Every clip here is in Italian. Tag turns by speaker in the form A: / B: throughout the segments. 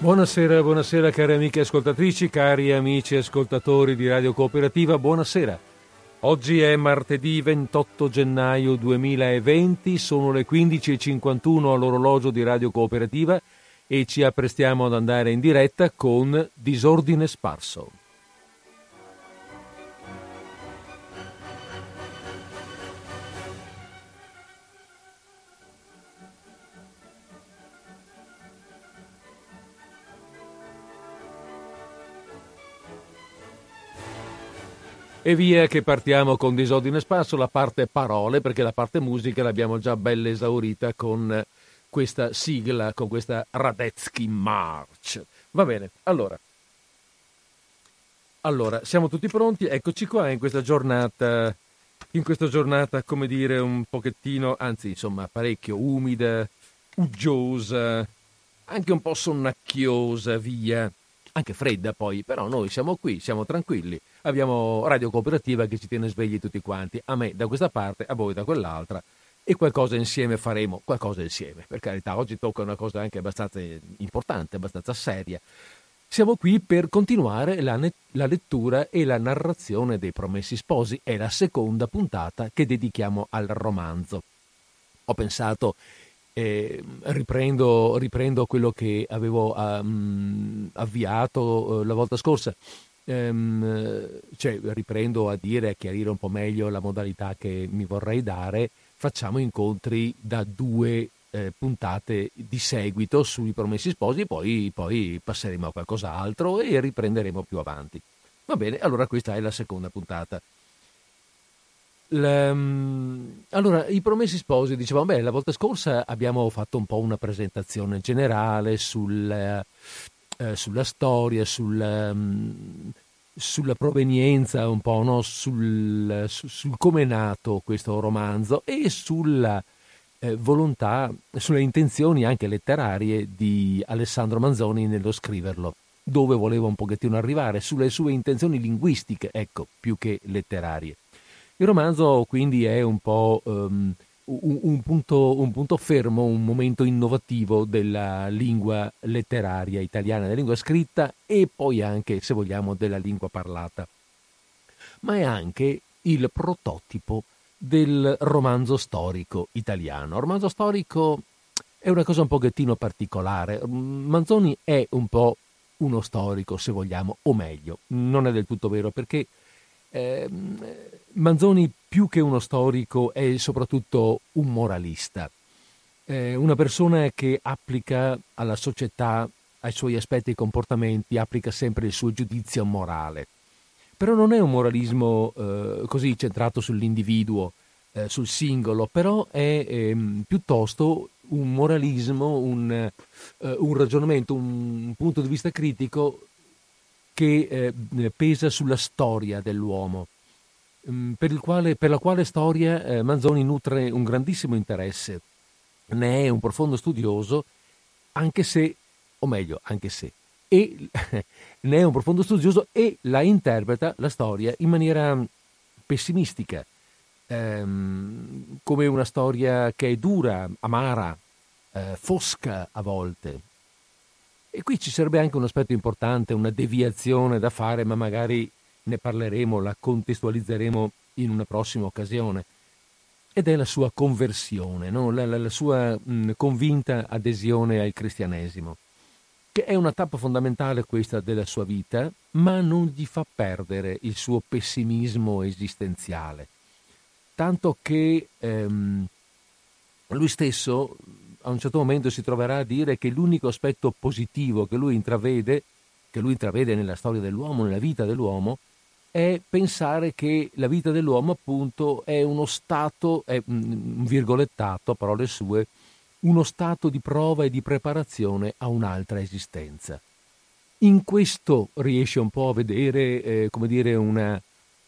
A: Buonasera, buonasera cari amiche ascoltatrici, cari amici ascoltatori di Radio Cooperativa, buonasera. Oggi è martedì 28 gennaio 2020, sono le 15.51 all'orologio di Radio Cooperativa e ci apprestiamo ad andare in diretta con Disordine Sparso. E via che partiamo con disordine sparso, la parte parole, perché la parte musica l'abbiamo già bella esaurita con questa sigla, con questa Radetzky March. Va bene, allora. Allora, siamo tutti pronti? Eccoci qua in questa giornata, in questa giornata, come dire, un pochettino, anzi, insomma, parecchio umida, uggiosa, anche un po' sonnacchiosa, via anche fredda poi, però noi siamo qui, siamo tranquilli, abbiamo Radio Cooperativa che ci tiene svegli tutti quanti, a me da questa parte, a voi da quell'altra. E qualcosa insieme faremo, qualcosa insieme, per carità, oggi tocca una cosa anche abbastanza importante, abbastanza seria. Siamo qui per continuare la, ne- la lettura e la narrazione dei Promessi Sposi, è la seconda puntata che dedichiamo al romanzo. Ho pensato eh, riprendo, riprendo, quello che avevo um, avviato uh, la volta scorsa, um, cioè riprendo a dire, a chiarire un po' meglio la modalità che mi vorrei dare, facciamo incontri da due eh, puntate di seguito sui promessi sposi, poi, poi passeremo a qualcos'altro e riprenderemo più avanti. Va bene, allora questa è la seconda puntata. Allora, i promessi sposi, dicevamo, beh, la volta scorsa abbiamo fatto un po' una presentazione generale sul, eh, sulla storia, sul, um, sulla provenienza, un po' no? sul, su, sul come è nato questo romanzo e sulla eh, volontà, sulle intenzioni anche letterarie di Alessandro Manzoni nello scriverlo, dove voleva un pochettino arrivare, sulle sue intenzioni linguistiche, ecco, più che letterarie. Il romanzo quindi è un po' um, un, un, punto, un, punto, fermo, un momento innovativo della lingua letteraria italiana, della lingua scritta e poi anche, se vogliamo, della lingua parlata. Ma è anche il prototipo del romanzo storico italiano. Il romanzo storico è una cosa un pochettino particolare. Manzoni è un po' uno storico, se vogliamo, o meglio, non è del tutto vero perché eh, Manzoni più che uno storico è soprattutto un moralista, eh, una persona che applica alla società, ai suoi aspetti e comportamenti, applica sempre il suo giudizio morale. Però non è un moralismo eh, così centrato sull'individuo, eh, sul singolo, però è ehm, piuttosto un moralismo, un, eh, un ragionamento, un punto di vista critico che eh, pesa sulla storia dell'uomo, mm, per, quale, per la quale storia eh, Manzoni nutre un grandissimo interesse, ne è un profondo studioso, anche se, o meglio, anche se, e, ne è un profondo studioso e la interpreta, la storia, in maniera pessimistica, ehm, come una storia che è dura, amara, eh, fosca a volte, e qui ci sarebbe anche un aspetto importante, una deviazione da fare, ma magari ne parleremo, la contestualizzeremo in una prossima occasione. Ed è la sua conversione, no? la, la, la, sua mh, convinta adesione al cristianesimo, che è una tappa fondamentale questa della sua vita, ma non gli fa perdere il suo pessimismo esistenziale. Tanto che ehm, lui stesso a un certo momento si troverà a dire che l'unico aspetto positivo che lui intravede, che lui intravede nella storia dell'uomo, nella vita dell'uomo, è pensare che la vita dell'uomo appunto è uno stato, è un virgolettato, parole sue, uno stato di prova e di preparazione a un'altra esistenza. In questo riesce un po' a vedere, eh, come dire, una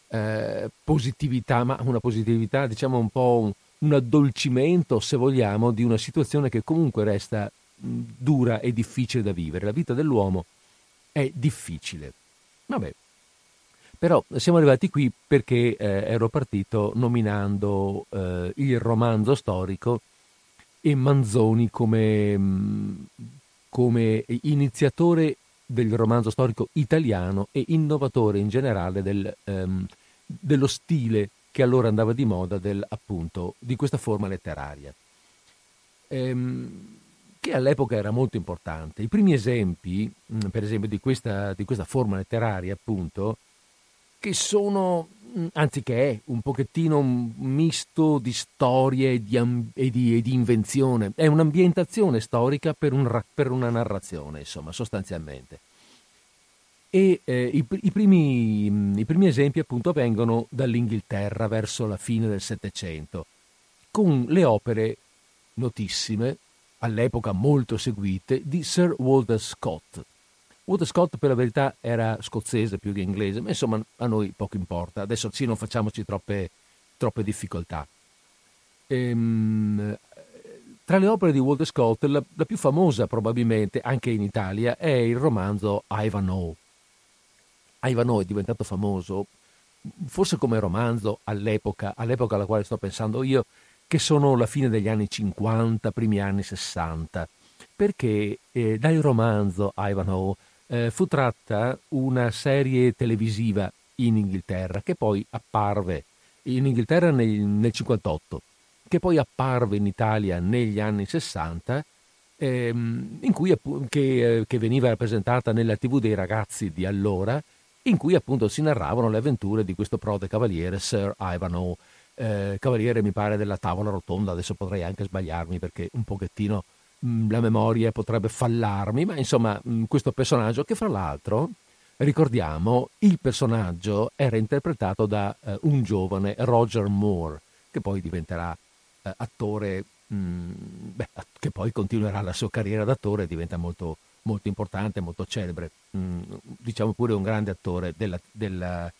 A: eh, positività, ma una positività diciamo un po' un, addolcimento, se vogliamo, di una situazione che comunque resta dura e difficile da vivere. La vita dell'uomo è difficile. Vabbè. Però siamo arrivati qui perché eh, ero partito nominando eh, il romanzo storico e Manzoni come, come iniziatore del romanzo storico italiano e innovatore in generale del, um, dello stile che allora andava di moda del, appunto, di questa forma letteraria, ehm, che all'epoca era molto importante. I primi esempi, mm, per esempio, di questa, di questa forma letteraria, appunto, che sono, mm, anziché è un pochettino un misto di storie e di, e di, e di invenzione, è un'ambientazione storica per, un, per una narrazione, insomma, sostanzialmente. E eh, i, i, primi, mm, i, primi, esempi appunto vengono dall'Inghilterra verso la fine del Settecento, con le opere notissime, all'epoca molto seguite, di Sir Walter Scott. Walter Scott per la verità era scozzese più che inglese, ma insomma a noi poco importa, adesso sì non facciamoci troppe, troppe difficoltà. Ehm, tra le opere di Walter Scott la, la più famosa probabilmente anche in Italia è il romanzo Ivanhoe Ivanhoe è diventato famoso, forse come romanzo all'epoca, all'epoca alla quale sto pensando io, che sono la fine degli anni 50, primi anni 60, perché eh, dal romanzo Ivanhoe eh, fu tratta una serie televisiva in Inghilterra che poi apparve in Inghilterra nel, nel 58, che poi apparve in Italia negli anni 60 ehm, cui, che, eh, che, veniva rappresentata nella tv dei ragazzi di allora in cui appunto si narravano le avventure di questo prode cavaliere Sir Ivanhoe, eh, cavaliere mi pare della tavola rotonda, adesso potrei anche sbagliarmi perché un pochettino mh, mm, la memoria potrebbe fallarmi, ma insomma mh, mm, questo personaggio che fra l'altro, ricordiamo, il personaggio era interpretato da eh, un giovane Roger Moore, che poi diventerà eh, attore, mh, mm, beh, che poi continuerà la sua carriera d'attore e diventa molto molto importante, molto celebre, mm, diciamo pure un grande attore della, della,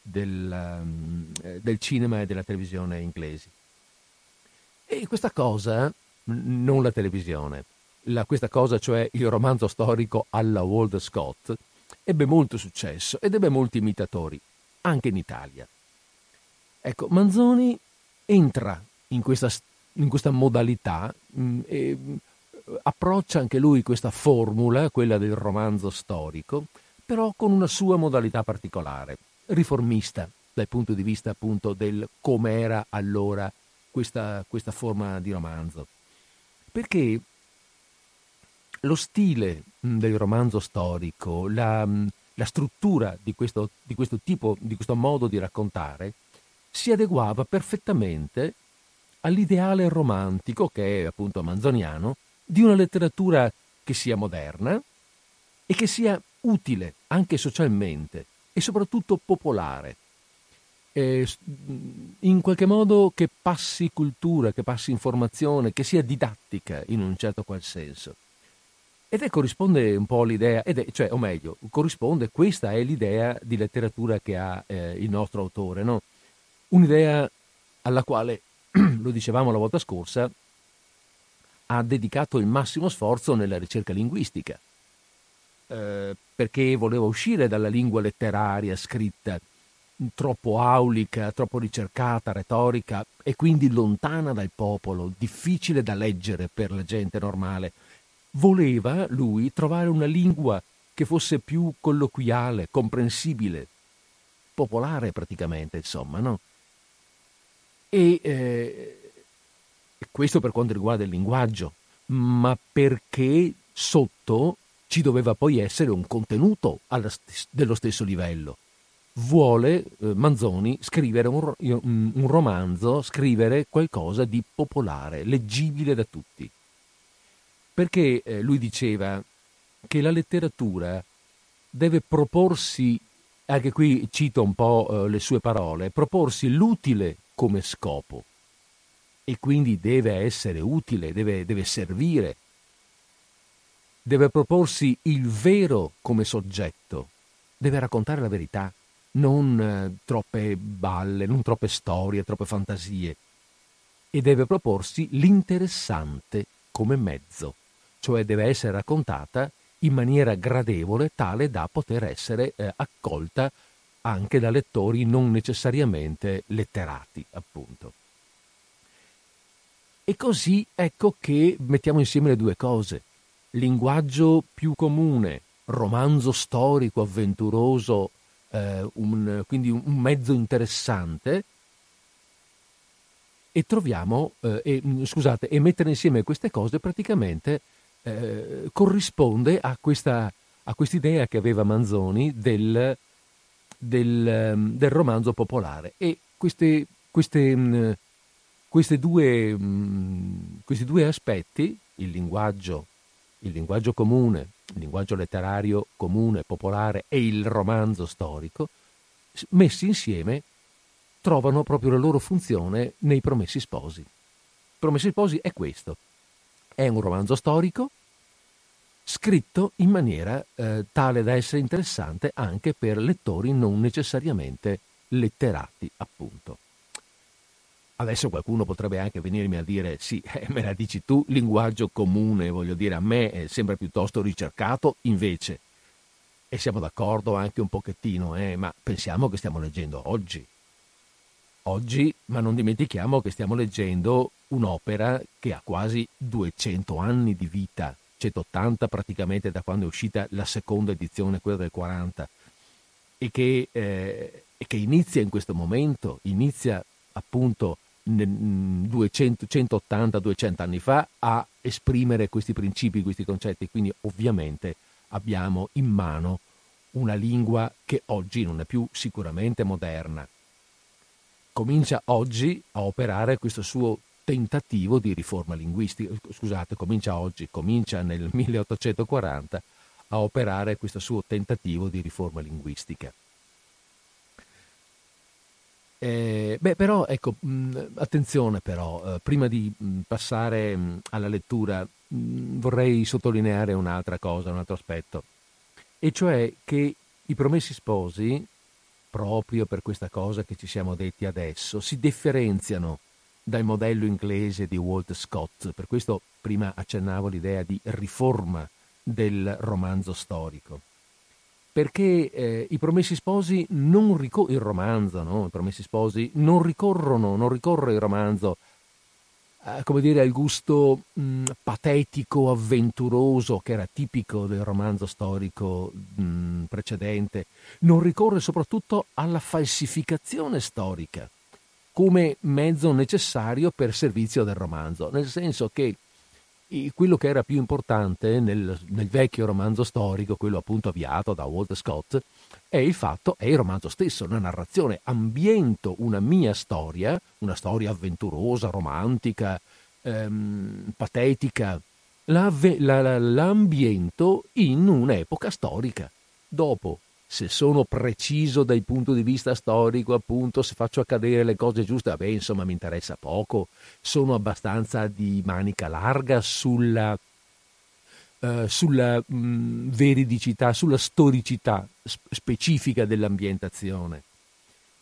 A: della, mm, del cinema e della televisione inglesi. E questa cosa, non la televisione, la, questa cosa, cioè il romanzo storico alla Walter Scott, ebbe molto successo ed ebbe molti imitatori, anche in Italia. Ecco, Manzoni entra in questa, in questa modalità mh, mm, e approccia anche lui questa formula, quella del romanzo storico, però con una sua modalità particolare, riformista dal punto di vista appunto del come era allora questa, questa forma di romanzo. Perché lo stile del romanzo storico, la, la struttura di questo, di questo tipo, di questo modo di raccontare, si adeguava perfettamente all'ideale romantico che è appunto manzoniano di una letteratura che sia moderna e che sia utile anche socialmente e soprattutto popolare. Eh, in qualche modo che passi cultura, che passi informazione, che sia didattica in un certo qual senso. Ed è corrisponde un po' all'idea, è, cioè, o meglio, corrisponde, questa è l'idea di letteratura che ha eh, il nostro autore, no? Un'idea alla quale, lo dicevamo la volta scorsa, ha dedicato il massimo sforzo nella ricerca linguistica, eh, perché voleva uscire dalla lingua letteraria scritta troppo aulica, troppo ricercata, retorica e quindi lontana dal popolo, difficile da leggere per la gente normale. Voleva lui trovare una lingua che fosse più colloquiale, comprensibile, popolare praticamente, insomma, no? E eh, questo per quanto riguarda il linguaggio, ma perché sotto ci doveva poi essere un contenuto dello stesso livello. Vuole eh, Manzoni scrivere un, un, romanzo, scrivere qualcosa di popolare, leggibile da tutti. Perché eh, lui diceva che la letteratura deve proporsi, anche qui cito un po' eh, le sue parole, proporsi l'utile come scopo e quindi deve essere utile, deve, deve servire, deve proporsi il vero come soggetto, deve raccontare la verità, non eh, troppe balle, non troppe storie, troppe fantasie, e deve proporsi l'interessante come mezzo, cioè deve essere raccontata in maniera gradevole tale da poter essere eh, accolta anche da lettori non necessariamente letterati, appunto. E così ecco che mettiamo insieme le due cose. linguaggio più comune, romanzo storico, avventuroso, eh, un, quindi un, mezzo interessante, e troviamo, eh, e, mm, scusate, e mettere insieme queste cose praticamente eh, corrisponde a questa a quest'idea che aveva Manzoni del, del, ehm, del romanzo popolare. E queste, queste, mm, queste due, mm, questi due aspetti, il linguaggio, il linguaggio comune, il linguaggio letterario comune, popolare e il romanzo storico, messi insieme trovano proprio la loro funzione nei Promessi Sposi. Promessi Sposi è questo, è un romanzo storico scritto in maniera eh, tale da essere interessante anche per lettori non necessariamente letterati, appunto. Adesso qualcuno potrebbe anche venirmi a dire, sì, eh, me la dici tu, linguaggio comune, voglio dire, a me sembra piuttosto ricercato, invece, e siamo d'accordo anche un pochettino, eh, ma pensiamo che stiamo leggendo oggi. Oggi, ma non dimentichiamo che stiamo leggendo un'opera che ha quasi 200 anni di vita, 180 praticamente da quando è uscita la seconda edizione, quella del 40, e che, eh, e che inizia in questo momento, inizia appunto 180-200 anni fa a esprimere questi principi, questi concetti. Quindi ovviamente abbiamo in mano una lingua che oggi non è più sicuramente moderna. Comincia oggi a operare questo suo tentativo di riforma linguistica, scusate, comincia oggi, comincia nel 1840 a operare questo suo tentativo di riforma linguistica. Eh, beh, però, ecco, mh, attenzione però, eh, prima di mh, passare mh, alla lettura, vorrei sottolineare un'altra cosa, un altro aspetto, e cioè che i promessi sposi, proprio per questa cosa che ci siamo detti adesso, si differenziano dal modello inglese di Walt Scott. Per questo prima accennavo l'idea di riforma del romanzo storico. Perché eh, i promessi sposi non ricorrono, il romanzo, no? I promessi sposi non ricorrono, non ricorre il romanzo, eh, come dire, al gusto mh, patetico, avventuroso che era tipico del romanzo storico mh, precedente, non ricorre soprattutto alla falsificazione storica come mezzo necessario per servizio del romanzo, nel senso che quello che era più importante nel, nel, vecchio romanzo storico, quello appunto avviato da Walter Scott, è il fatto, è il romanzo stesso, la narrazione. Ambiento una mia storia, una storia avventurosa, romantica, ehm, patetica, la, la, l'ambiento in un'epoca storica. Dopo se sono preciso dal punto di vista storico, appunto, se faccio accadere le cose giuste, vabbè, insomma, mi interessa poco. Sono abbastanza di manica larga sulla, uh, sulla mh, mm, veridicità, sulla storicità specifica dell'ambientazione.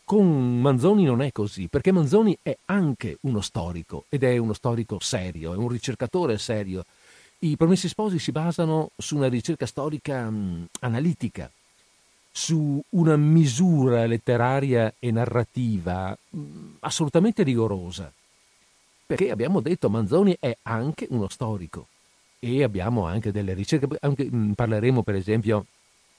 A: Con Manzoni non è così, perché Manzoni è anche uno storico ed è uno storico serio, è un ricercatore serio. I Promessi Sposi si basano su una ricerca storica mh, mm, analitica, su una misura letteraria e narrativa mm, assolutamente rigorosa, perché abbiamo detto Manzoni è anche uno storico e abbiamo anche delle ricerche, anche, mm, parleremo per esempio,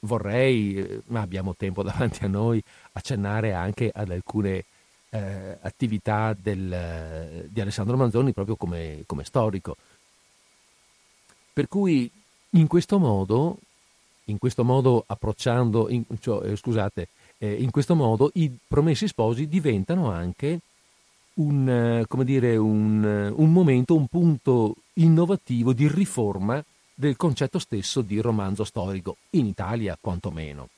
A: vorrei, eh, ma abbiamo tempo davanti a noi, accennare anche ad alcune eh, attività del, di Alessandro Manzoni proprio come, come storico. Per cui in questo modo in questo modo approcciando, in, cioè, eh, scusate, eh, in questo modo i promessi sposi diventano anche un, eh, dire, un, eh, un momento, un punto innovativo di riforma del concetto stesso di romanzo storico, in Italia quantomeno.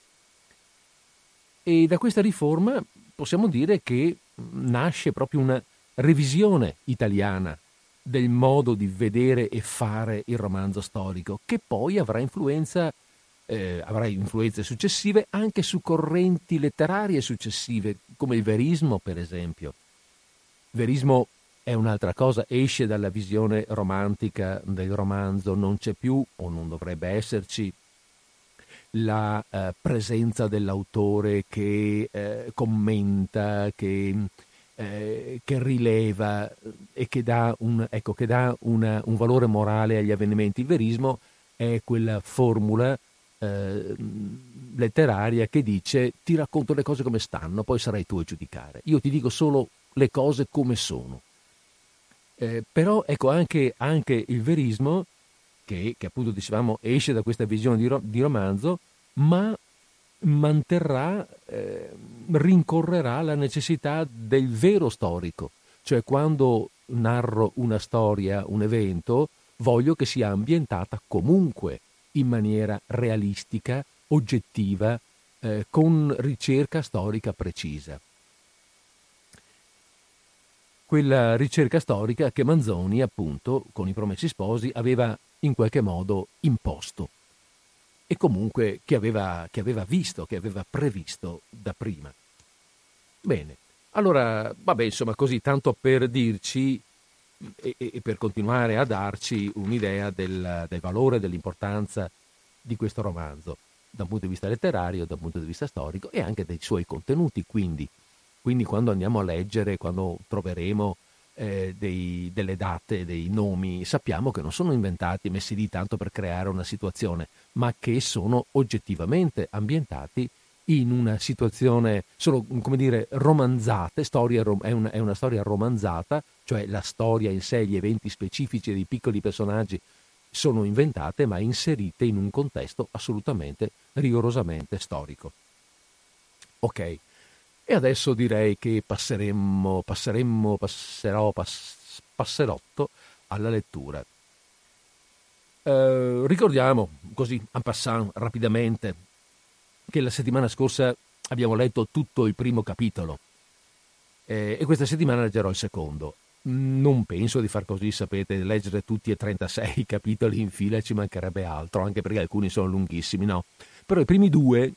A: E da questa riforma possiamo dire che nasce proprio una revisione italiana del modo di vedere e fare il romanzo storico, che poi avrà influenza eh, avrà influenze successive anche su correnti letterarie successive, come il verismo, per esempio. Il verismo è un'altra cosa, esce dalla visione romantica del romanzo, non c'è più o non dovrebbe esserci la eh, presenza dell'autore che eh, commenta, che, eh, che, rileva e che dà, un, ecco, che dà una, un valore morale agli avvenimenti. Il verismo è quella formula eh, letteraria che dice ti racconto le cose come stanno, poi sarai tu a giudicare. Io ti dico solo le cose come sono. Eh, però ecco anche, anche il verismo, che, che, appunto dicevamo esce da questa visione di, ro- di romanzo, ma manterrà, eh, rincorrerà la necessità del vero storico, cioè quando narro una storia, un evento, voglio che sia ambientata comunque in maniera realistica, oggettiva, eh, con ricerca storica precisa. Quella ricerca storica che Manzoni, appunto, con i Promessi Sposi, aveva in qualche modo imposto e comunque che aveva, che aveva visto, che aveva previsto da prima. Bene, allora, vabbè, insomma, così tanto per dirci e, e per continuare a darci un'idea del, del valore, dell'importanza di questo romanzo, da un punto di vista letterario, da un punto di vista storico e anche dei suoi contenuti. Quindi, quindi quando andiamo a leggere, quando troveremo eh, dei, delle date, dei nomi, sappiamo che non sono inventati, messi lì tanto per creare una situazione, ma che sono oggettivamente ambientati in una situazione, sono come dire romanzate, storia, è, una, è una storia romanzata, cioè la storia in sé, gli eventi specifici dei piccoli personaggi sono inventate ma inserite in un contesto assolutamente rigorosamente storico. Ok, e adesso direi che passeremmo, passeremmo, passerò, pass, passerotto alla lettura. Eh, ricordiamo, così, en passant, rapidamente, che la settimana scorsa abbiamo letto tutto il primo capitolo eh, e questa settimana leggerò il secondo. Non penso di far così, sapete, leggere tutti e 36 capitoli in fila ci mancherebbe altro, anche perché alcuni sono lunghissimi, no? Però i primi due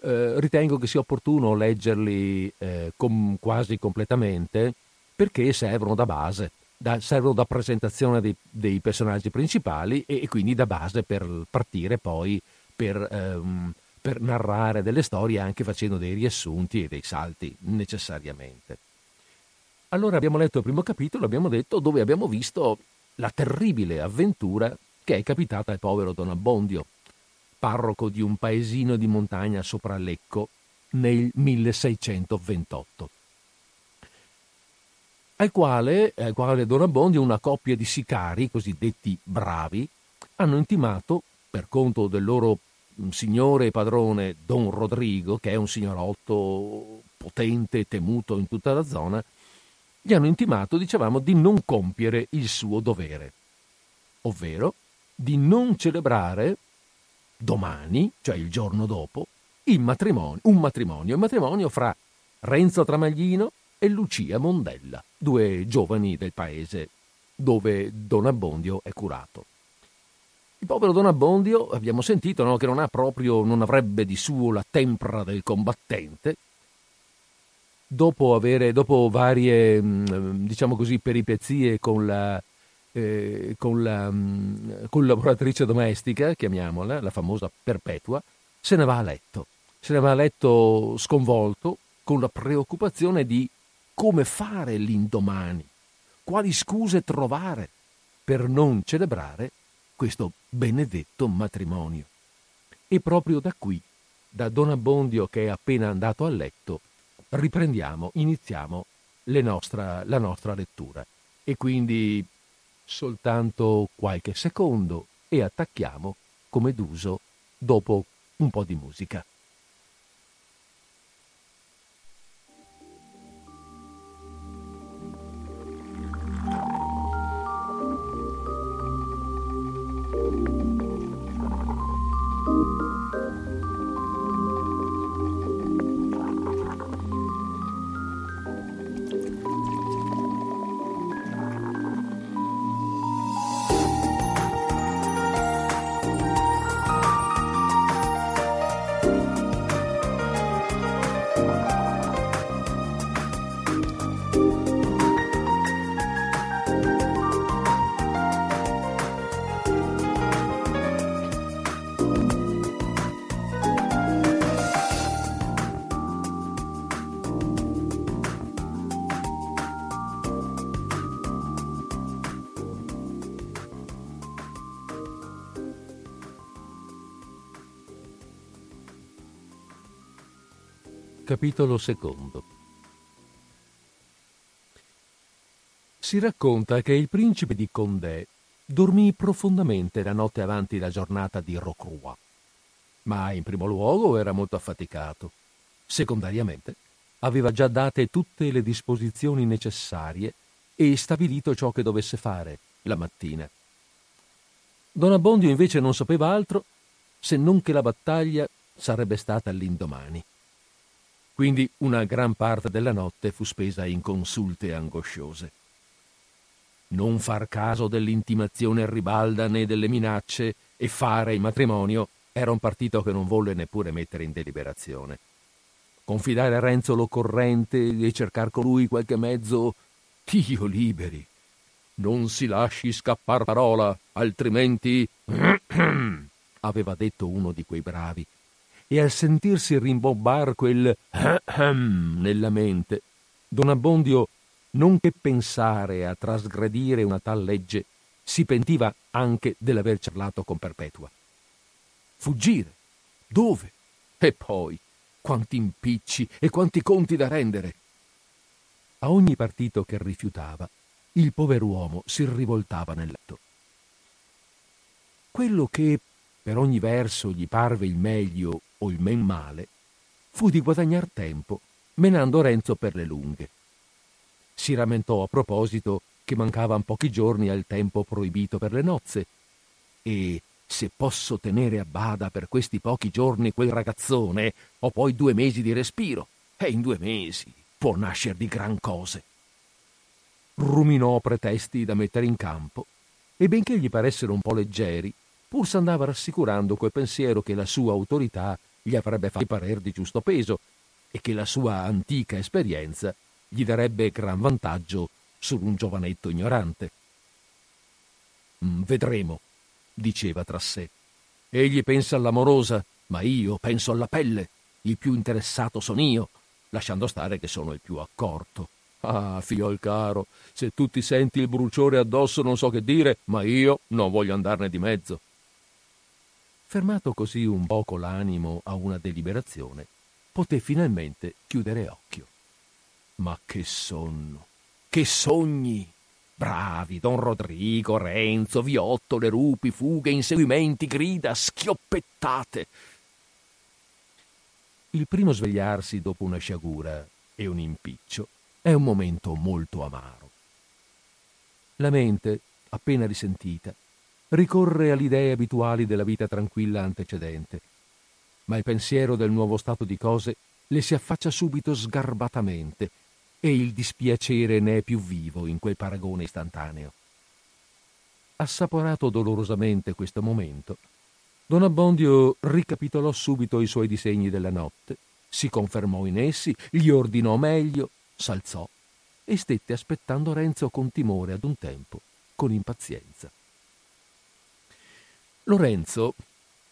A: eh, ritengo che sia opportuno leggerli eh, com- quasi completamente perché servono da base, da, servono da presentazione dei, dei personaggi principali e, e, quindi da base per partire poi per, ehm, per narrare delle storie anche facendo dei riassunti e dei salti necessariamente. Allora abbiamo letto il primo capitolo, abbiamo detto, dove abbiamo visto la terribile avventura che è capitata al povero Don Abbondio, parroco di un paesino di montagna sopra Lecco nel 1628, al quale, al quale Don Abbondio una coppia di sicari, cosiddetti bravi, hanno intimato, per conto del loro signore e padrone Don Rodrigo, che è un signorotto potente e temuto in tutta la zona, gli hanno intimato, dicevamo, di non compiere il suo dovere, ovvero di non celebrare domani, cioè il giorno dopo, matrimonio, un matrimonio, il matrimonio fra Renzo Tramaglino e Lucia Mondella, due giovani del paese dove Don Abbondio è curato. Il povero Don Abbondio, abbiamo sentito, no, che non proprio, non avrebbe di suo la tempra del combattente, dopo, avere, dopo varie, mm, diciamo così, peripezie con la, eh, con la um, collaboratrice domestica, chiamiamola, la famosa Perpetua, se ne va a letto. Se ne va a letto sconvolto, con la preoccupazione di come fare l'indomani, quali scuse trovare per non celebrare questo benedetto matrimonio. E proprio da qui, da Don Abbondio che è appena andato a letto, riprendiamo, iniziamo nostra, la nostra lettura. E quindi soltanto qualche secondo e attacchiamo, come d'uso, dopo un po' di musica. Capitolo secondo Si racconta che il principe di Condé dormì profondamente la notte avanti la giornata di Rocroi, ma in primo luogo era molto affaticato. Secondariamente aveva già date tutte le disposizioni necessarie e stabilito ciò che dovesse fare la mattina. Don Abbondio invece non sapeva altro se non che la battaglia sarebbe stata l'indomani. Quindi una gran parte della notte fu spesa in consulte angosciose. Non far caso dell'intimazione ribalda né delle minacce e fare il matrimonio era un partito che non volle neppure mettere in deliberazione. Confidare a Renzo l'occorrente e cercar con lui qualche mezzo, Dio liberi. Non si lasci scappar parola, altrimenti... aveva detto uno di quei bravi, e al sentirsi rimbombar quel nella mente, Don Abbondio, non che pensare a trasgredire una tal legge, si pentiva anche dell'aver parlato con Perpetua. Fuggire? Dove? E poi, quanti impicci e quanti conti da rendere! A ogni partito che rifiutava, il pover'uomo si rivoltava nel letto. Quello che per ogni verso gli parve il meglio o il men male fu di guadagnar tempo menando Renzo per le lunghe. Si rammentò a proposito che mancavan pochi giorni al tempo proibito per le nozze e se posso tenere a bada per questi pochi giorni quel ragazzone, ho poi due mesi di respiro e in due mesi può nascer di gran cose ruminò pretesti da mettere in campo e benché gli paressero un po' leggeri, pur s'andava rassicurando quel pensiero che la sua autorità gli avrebbe fatto parer di giusto peso e che la sua antica esperienza gli darebbe gran vantaggio su un giovanetto ignorante. Mm, vedremo, diceva tra sé. Egli pensa all'amorosa, ma io penso alla pelle. Il più interessato sono io, lasciando stare che sono il più accorto. Ah, figliol caro, se tu ti senti il bruciore addosso non so che dire, ma io non voglio andarne di mezzo. Fermato così un poco l'animo a una deliberazione, poté finalmente chiudere occhio. Ma che sonno, che sogni! Bravi, Don Rodrigo, Renzo, viottole, rupi, fughe, inseguimenti, grida, schioppettate. Il primo svegliarsi dopo una sciagura e un impiccio è un momento molto amaro. La mente, appena risentita, ricorre alle idee abituali della vita tranquilla antecedente, ma il pensiero del nuovo stato di cose le si affaccia subito sgarbatamente e il dispiacere ne è più vivo in quel paragone istantaneo. Assaporato dolorosamente questo momento, Don Abbondio ricapitolò subito i suoi disegni della notte, si confermò in essi, gli ordinò meglio s'alzò e stette aspettando Renzo con timore ad un tempo, con impazienza. Lorenzo,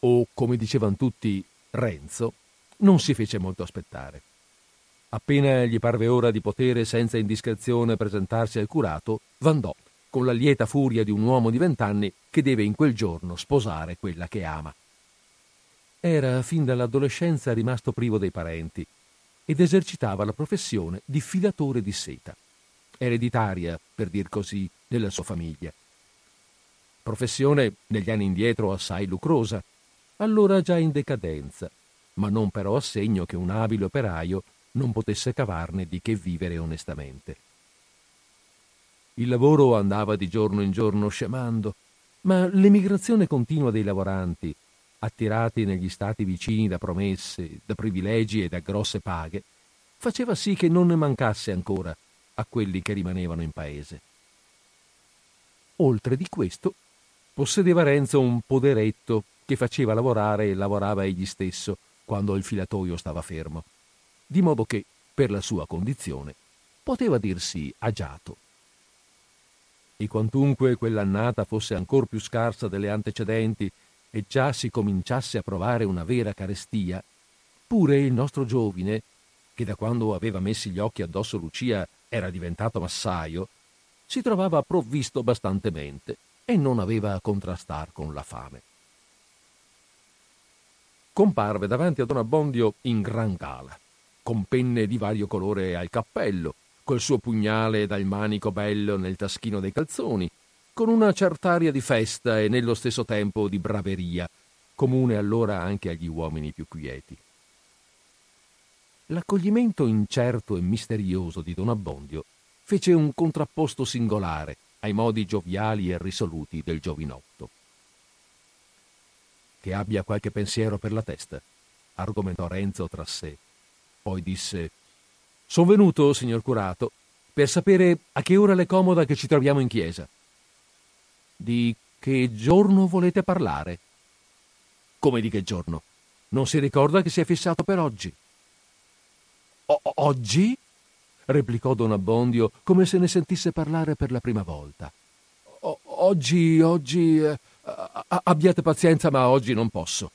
A: o come dicevano tutti Renzo, non si fece molto aspettare. Appena gli parve ora di potere senza indiscrezione presentarsi al curato, vandò con la lieta furia di un uomo di vent'anni che deve in quel giorno sposare quella che ama. Era fin dall'adolescenza rimasto privo dei parenti ed esercitava la professione di filatore di seta, ereditaria, per dir così, nella sua famiglia. Professione negli anni indietro assai lucrosa, allora già in decadenza, ma non però a segno che un abile operaio non potesse cavarne di che vivere onestamente. Il lavoro andava di giorno in giorno scemando, ma l'emigrazione continua dei lavoranti attirati negli stati vicini da promesse, da privilegi e da grosse paghe, faceva sì che non ne mancasse ancora a quelli che rimanevano in paese. Oltre di questo, possedeva Renzo un poderetto che faceva lavorare e lavorava egli stesso quando il filatoio stava fermo, di modo che, per la sua condizione, poteva dirsi agiato. E quantunque quell'annata fosse ancor più scarsa delle antecedenti e già si cominciasse a provare una vera carestia, pure il nostro giovine, che da quando aveva messi gli occhi addosso Lucia era diventato massaio, si trovava provvisto bastantemente e non aveva a contrastar con la fame. Comparve davanti a Don Abbondio in gran gala. con penne di vario colore al cappello, col suo pugnale dal manico bello nel taschino dei calzoni, con una cert'aria di festa e nello stesso tempo di braveria, comune allora anche agli uomini più quieti. L'accoglimento incerto e misterioso di Don Abbondio fece un contrapposto singolare ai modi gioviali e risoluti del giovinotto. Che abbia qualche pensiero per la testa, argomentò Renzo tra sé. Poi disse: Sono venuto, signor curato, per sapere a che ora le comoda che ci troviamo in chiesa. Di che giorno volete parlare? Come di che giorno? Non si ricorda che si è fissato per oggi? O- oggi? Replicò don Abbondio come se ne sentisse parlare per la prima volta. Oggi, oggi. Eh, abbiate pazienza, ma oggi non posso.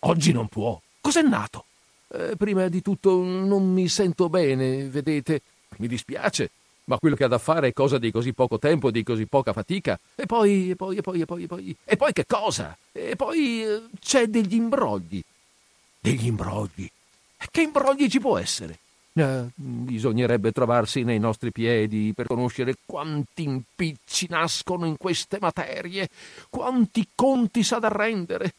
A: Oggi non può. Cos'è nato? Eh, prima di tutto non mi sento bene, vedete. Mi dispiace, ma quello che ha da fare è cosa di così poco tempo, di così poca fatica. E poi, e poi, e poi, e poi, e poi, e poi che cosa? E poi eh, c'è degli imbrogli. Degli imbrogli? Che imbrogli ci può essere? Eh, bisognerebbe trovarsi nei nostri piedi per conoscere quanti impicci nascono in queste materie, quanti conti s'ha da rendere.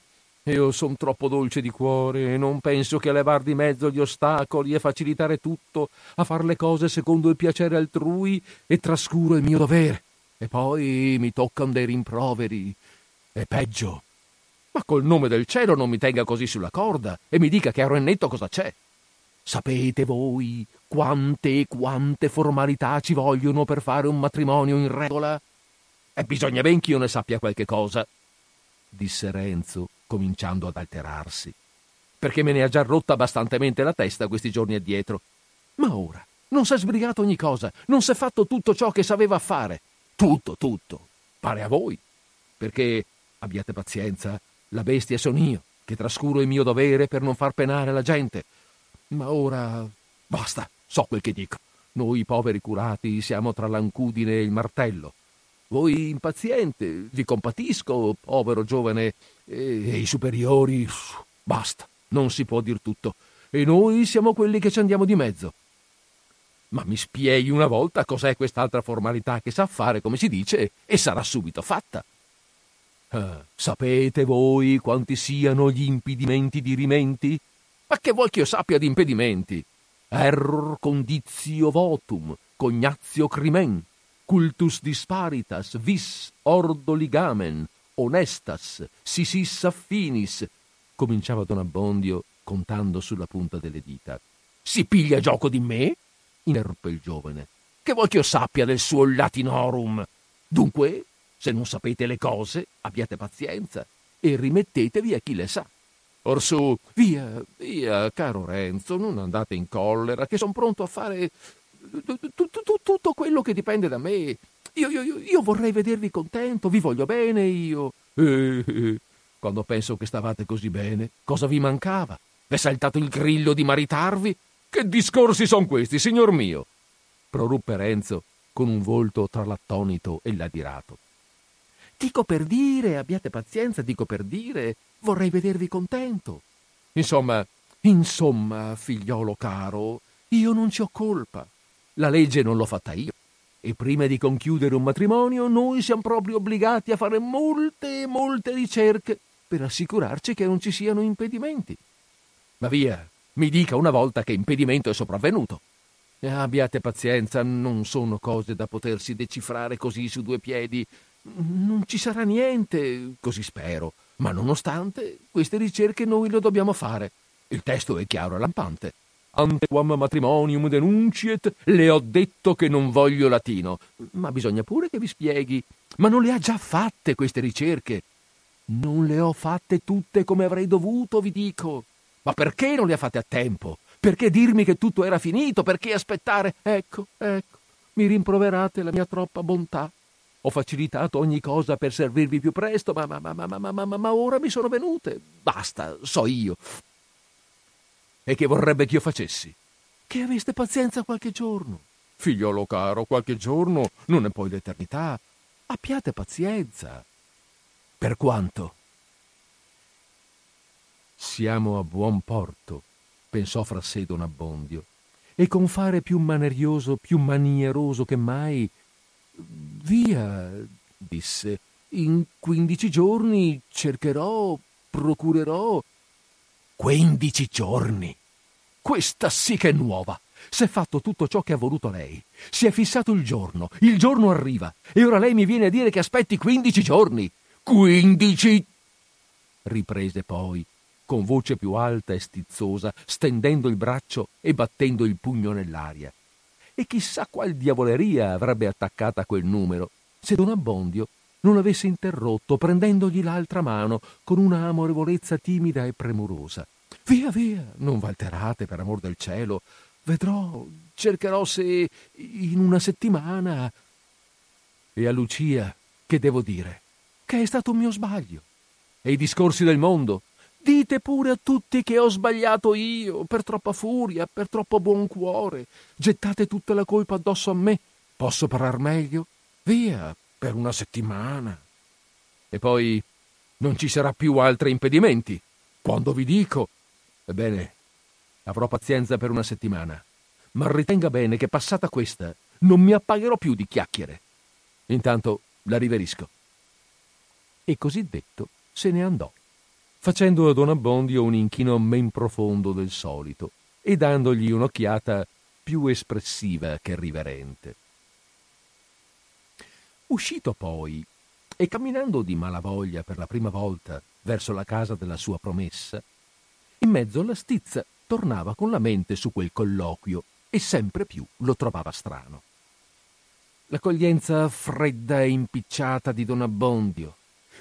A: Io son troppo dolce di cuore e non penso che a levar di mezzo gli ostacoli e facilitare tutto, a far le cose secondo il piacere altrui e trascuro il mio dovere. E poi mi toccan dei rimproveri. E peggio. Ma col nome del cielo non mi tenga così sulla corda e mi dica che a Rennetto cosa c'è. Sapete voi quante e quante formalità ci vogliono per fare un matrimonio in regola? E bisogna ben che io ne sappia qualche cosa, disse Renzo cominciando ad alterarsi, perché me ne ha già rotta abbastantemente la testa questi giorni addietro. Ma ora non s'è sbrigato ogni cosa, non s'è fatto tutto ciò che sapeva fare. Tutto, tutto. Pare a voi. Perché, abbiate pazienza, la bestia son io, che trascuro il mio dovere per non far penare la gente. Ma ora basta, so quel che dico. Noi poveri curati siamo tra l'ancudine e il martello. Voi impaziente, vi compatisco, povero giovane, e, e i superiori, basta, non si può dir tutto. E noi siamo quelli che ci andiamo di mezzo. Ma mi spieghi una volta cos'è quest'altra formalità che sa fare, come si dice, e sarà subito fatta. Ah, sapete voi quanti siano gli impedimenti di rimenti? Ma che vuol che io sappia di impedimenti? Error condizio votum, cognazio crimen, cultus disparitas, vis ordo ligamen, honestas, sisis affinis, cominciava Don Abbondio contando sulla punta delle dita. Si piglia gioco di me? interruppe il giovane. Che vuol che io sappia del suo latinorum? Dunque, se non sapete le cose, abbiate pazienza e rimettetevi a chi le sa. Orsù, via, via, caro Renzo, non andate in collera, che sono pronto a fare tutto quello che dipende da me. Io, io, io vorrei vedervi contento, vi voglio bene, io. Eh, eh, quando penso che stavate così bene, cosa vi mancava? V'è saltato il grillo di maritarvi? Che discorsi sono questi, signor mio? proruppe Renzo con un volto tra l'attonito e l'adirato. Dico per dire, abbiate pazienza, dico per dire, vorrei vedervi contento. Insomma, insomma, figliolo caro, io non ci ho colpa. La legge non l'ho fatta io e prima di conchiudere un matrimonio noi siamo proprio obbligati a fare molte e molte ricerche per assicurarci che non ci siano impedimenti. Ma via, mi dica una volta che impedimento è sopravvenuto. Abbiate pazienza, non sono cose da potersi decifrare così su due piedi. Non ci sarà niente, così spero, ma nonostante queste ricerche noi lo dobbiamo fare. Il testo è chiaro e lampante antequam matrimonium denunciet, le ho detto che non voglio latino. Ma bisogna pure che vi spieghi. Ma non le ha già fatte queste ricerche? Non le ho fatte tutte come avrei dovuto, vi dico. Ma perché non le ha fatte a tempo? Perché dirmi che tutto era finito? Perché aspettare? Ecco, ecco, mi rimproverate la mia troppa bontà. Ho facilitato ogni cosa per servirvi più presto, ma, ma, ma, ma, ma, ora mi sono venute. Basta, so io. E che vorrebbe che io facessi? Che aveste pazienza qualche giorno. Figliolo caro, qualche giorno non è poi l'eternità. Abbiate pazienza. Per quanto? Siamo a buon porto, pensò fra sé Don Abbondio, e con fare più manerioso, più manieroso che mai. Via, disse, in quindici giorni cercherò, procurerò. Quindici giorni! Questa sì che è nuova! S'è fatto tutto ciò che ha voluto lei. Si è fissato il giorno. Il giorno arriva. E ora lei mi viene a dire che aspetti quindici giorni. Quindici! riprese poi, con voce più alta e stizzosa, stendendo il braccio e battendo il pugno nell'aria. E chissà qual diavoleria avrebbe attaccata quel numero, se don Abbondio non avesse interrotto, prendendogli l'altra mano con una amorevolezza timida e premurosa. Via, via, non valterate, per amor del cielo. Vedrò, cercherò se in una settimana. E a Lucia, che devo dire? Che è stato un mio sbaglio. E i discorsi del mondo? Dite pure a tutti che ho sbagliato io, per troppa furia, per troppo buon cuore. Gettate tutta la colpa addosso a me. Posso parar meglio? Via, per una settimana. E poi non ci sarà più altri impedimenti. Quando vi dico Ebbene, avrò pazienza per una settimana, ma ritenga bene che passata questa non mi appagherò più di chiacchiere. Intanto la riverisco. E così detto se ne andò, facendo a Don Abbondio un inchino men profondo del solito e dandogli un'occhiata più espressiva che riverente. Uscito poi e camminando di malavoglia per la prima volta verso la casa della sua promessa, in mezzo alla stizza tornava con la mente su quel colloquio e sempre più lo trovava strano. L'accoglienza fredda e impicciata di Don Abbondio,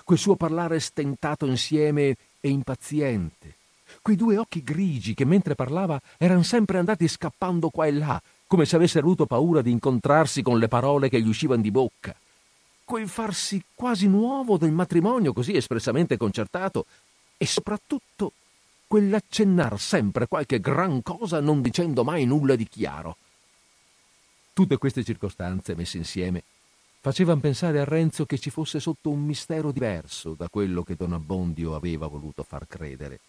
A: quel suo parlare stentato insieme e impaziente, quei due occhi grigi che mentre parlava erano sempre andati scappando qua e là, come se avessero avuto paura di incontrarsi con le parole che gli uscivano di bocca, quel farsi quasi nuovo del matrimonio così espressamente concertato e soprattutto quell'accennar sempre qualche gran cosa non dicendo mai nulla di chiaro. Tutte queste circostanze messe insieme facevano pensare a Renzo che ci fosse sotto un mistero diverso da quello che Don Abbondio aveva voluto far credere.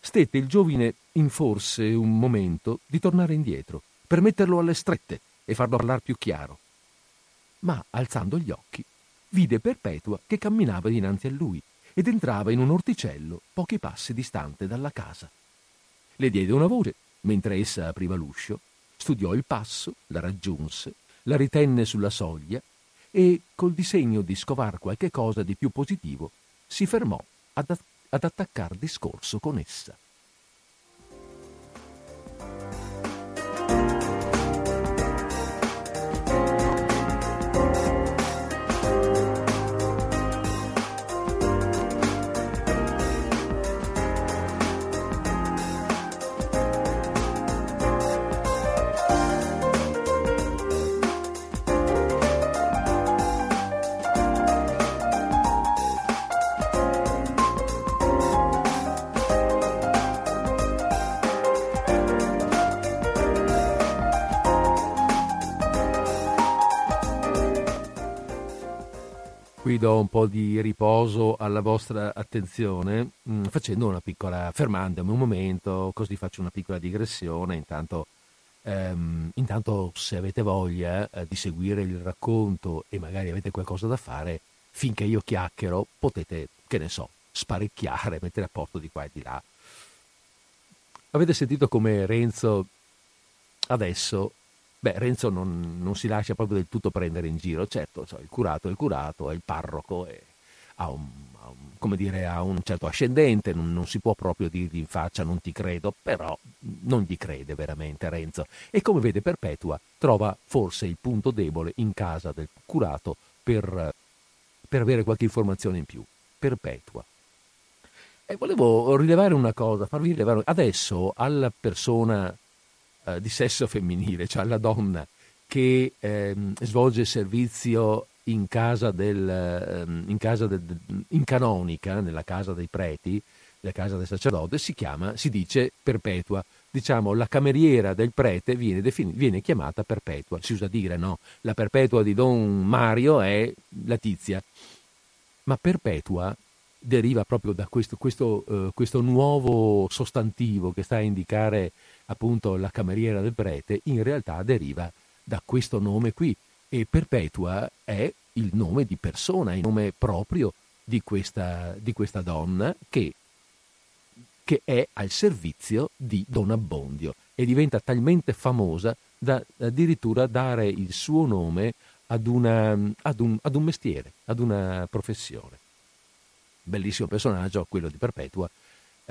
A: Stette il giovine in forse un momento di tornare indietro, per metterlo alle strette e farlo parlare più chiaro. Ma, alzando gli occhi, vide Perpetua che camminava dinanzi a lui ed entrava in un orticello pochi passi distante dalla casa. Le diede una voce mentre essa apriva l'uscio, studiò il passo, la raggiunse, la ritenne sulla soglia e, col disegno di scovar qualche cosa di più positivo, si fermò ad, ad attaccar discorso con essa. Qui do un po' di riposo alla vostra attenzione mm, facendo una piccola, fermandomi un momento, così faccio una piccola digressione, intanto, ehm, intanto se avete voglia eh, di seguire il racconto e magari avete qualcosa da fare, finché io chiacchiero potete, che ne so, sparecchiare, mettere a posto di qua e di là. Avete sentito come Renzo adesso Beh, Renzo non, non, si lascia proprio del tutto prendere in giro, certo, cioè, il curato è il curato, è il parroco, è, ha, un, ha, un, dire, ha un certo ascendente, non, non, si può proprio dirgli in faccia non ti credo, però non gli crede veramente Renzo. E come vede Perpetua, trova forse il punto debole in casa del curato per, per avere qualche informazione in più. Perpetua. E volevo rilevare una cosa, farvi rilevare, adesso alla persona eh, di sesso femminile, cioè alla donna che eh, svolge servizio in casa, del, ehm, in casa del, in canonica, nella casa dei preti, nella casa del sacerdote, si chiama, si dice perpetua. Diciamo, la cameriera del prete viene, defin- viene chiamata perpetua. Si usa dire, no? La perpetua di Don Mario è la tizia. Ma perpetua deriva proprio da questo, questo, uh, questo, nuovo sostantivo che sta a indicare appunto la cameriera del prete, in realtà deriva da questo nome qui e Perpetua è il nome di persona, il nome proprio di questa, di questa donna che, che, è al servizio di Don Abbondio e diventa talmente famosa da addirittura dare il suo nome ad, una, ad, un, ad un mestiere, ad una professione. Bellissimo personaggio, quello di Perpetua,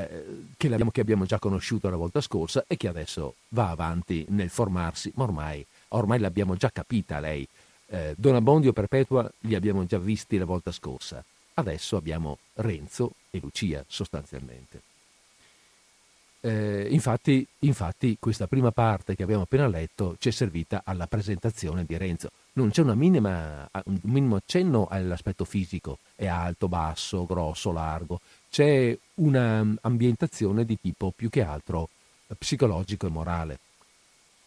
A: eh, che, abbiamo, che, abbiamo, già conosciuto la volta scorsa e che adesso va avanti nel formarsi, ma ormai, ormai l'abbiamo già capita lei. Eh, Don Abbondio Perpetua li abbiamo già visti la volta scorsa. Adesso abbiamo Renzo e Lucia sostanzialmente. Eh, infatti, infatti, questa prima parte che abbiamo appena letto ci è servita alla presentazione di Renzo. Non c'è minima, un minimo accenno all'aspetto fisico, è alto, basso, grosso, largo. C'è un'ambientazione di tipo più che altro psicologico e morale.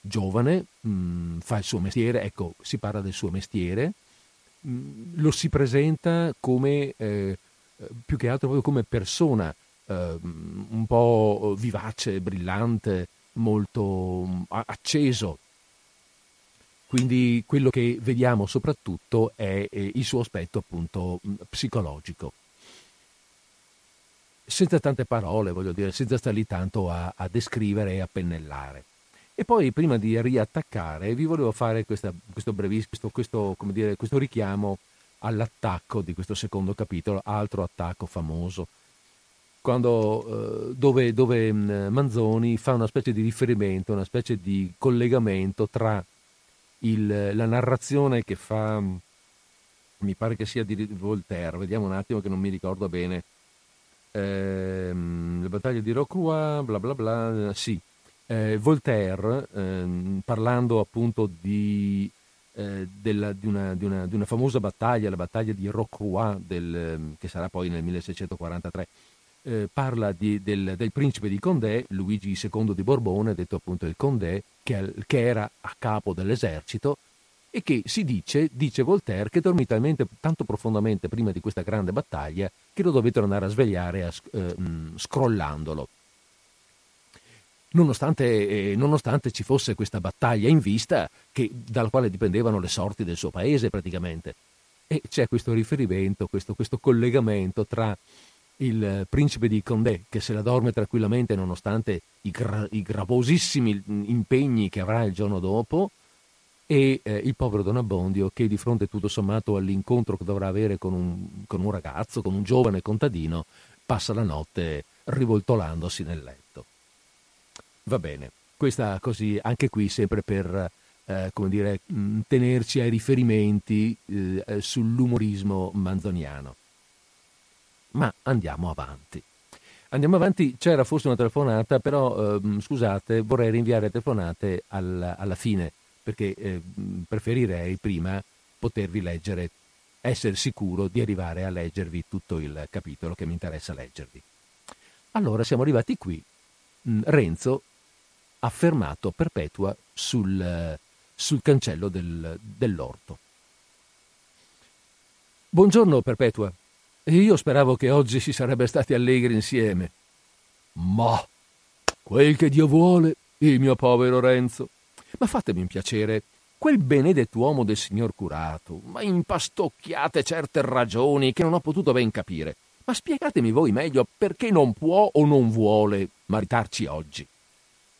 A: Giovane, mh, mm, fa il suo mestiere, ecco, si parla del suo mestiere, lo si presenta come, eh, più che altro proprio come persona eh, un po' vivace, brillante, molto mm, acceso. Quindi quello che vediamo soprattutto è il suo aspetto appunto mm, psicologico. Senza tante parole, voglio dire, senza stare lì tanto a, a descrivere e a pennellare. E poi prima di riattaccare vi volevo fare questa, questo brevissimo, questo, dire, questo richiamo all'attacco di questo secondo capitolo, altro attacco famoso, quando, eh, dove, dove, mm, Manzoni fa una specie di riferimento, una specie di collegamento tra il, la narrazione che fa, mm, mi pare che sia di Voltaire, vediamo un attimo che non mi ricordo bene, eh, le battaglie di Rocroi, bla bla bla, sì, eh, Voltaire, eh, parlando appunto di, eh, della, di, una, di, una, di, una, famosa battaglia, la battaglia di Rocroi, del, ehm, che sarà poi nel 1643, eh, parla del, del, principe di Condé, Luigi II di Borbone, detto appunto il Condé, che, che era a capo dell'esercito e che si dice, dice Voltaire, che dormì talmente tanto profondamente prima di questa grande battaglia che lo dovettero andare a svegliare a, eh, scrollandolo nonostante, eh, nonostante, ci fosse questa battaglia in vista che, dalla quale dipendevano le sorti del suo paese praticamente. E c'è questo riferimento, questo, questo collegamento tra il principe di Condé che se la dorme tranquillamente nonostante i, gra- i gravosissimi impegni che avrà il giorno dopo e eh, il povero Don Abbondio che di fronte tutto sommato all'incontro che dovrà avere con un, con un ragazzo, con un giovane contadino, passa la notte rivoltolandosi nel letto. Va bene, questa così anche qui sempre per eh, come dire, mh, tenerci ai riferimenti eh, sull'umorismo manzoniano. Ma andiamo avanti. Andiamo avanti, c'era forse una telefonata, però eh, scusate, vorrei rinviare telefonate al, alla fine, perché eh, preferirei prima potervi leggere, essere sicuro di arrivare a leggervi tutto il capitolo che mi interessa leggervi. Allora siamo arrivati qui. Renzo ha fermato Perpetua sul, sul cancello del, dell'orto. Buongiorno Perpetua. Io speravo che oggi si sarebbe stati allegri insieme. Ma quel che Dio vuole, il mio povero Renzo. Ma fatemi un piacere, quel benedetto uomo del signor curato, ma impastocchiate certe ragioni che non ho potuto ben capire. Ma spiegatemi voi meglio perché non può o non vuole maritarci oggi.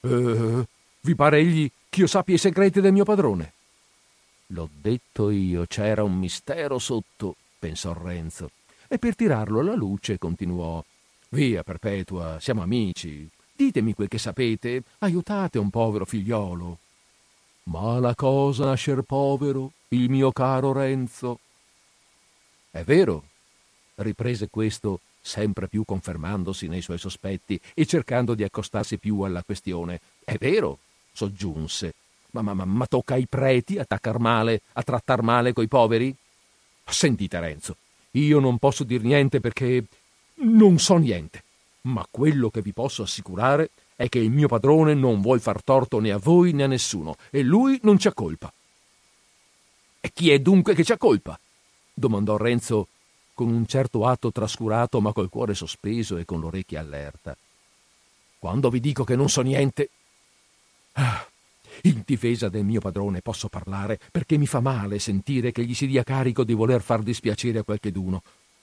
A: Eh, vi pare egli ch'io sappia i segreti del mio padrone? L'ho detto io, c'era un mistero sotto, pensò Renzo, e per tirarlo alla luce continuò. Via, Perpetua, siamo amici. Ditemi quel che sapete, aiutate un povero figliolo. Ma la cosa nascer povero, il mio caro Renzo. È vero, riprese questo sempre più confermandosi nei suoi sospetti e cercando di accostarsi più alla questione. È vero, soggiunse, ma, ma, ma, ma tocca ai preti attaccar male, a trattar male coi poveri? Sentite, Renzo, io non posso dir niente perché non so niente, ma quello che vi posso assicurare è che il mio padrone non vuol far torto né a voi né a nessuno, e lui non c'ha colpa. E chi è dunque che c'ha colpa? domandò Renzo con un certo atto trascurato ma col cuore sospeso e con l'orecchia allerta. Quando vi dico che non so niente... Ah, in difesa del mio padrone posso parlare perché mi fa male sentire che gli si dia carico di voler far dispiacere a qualcheduno.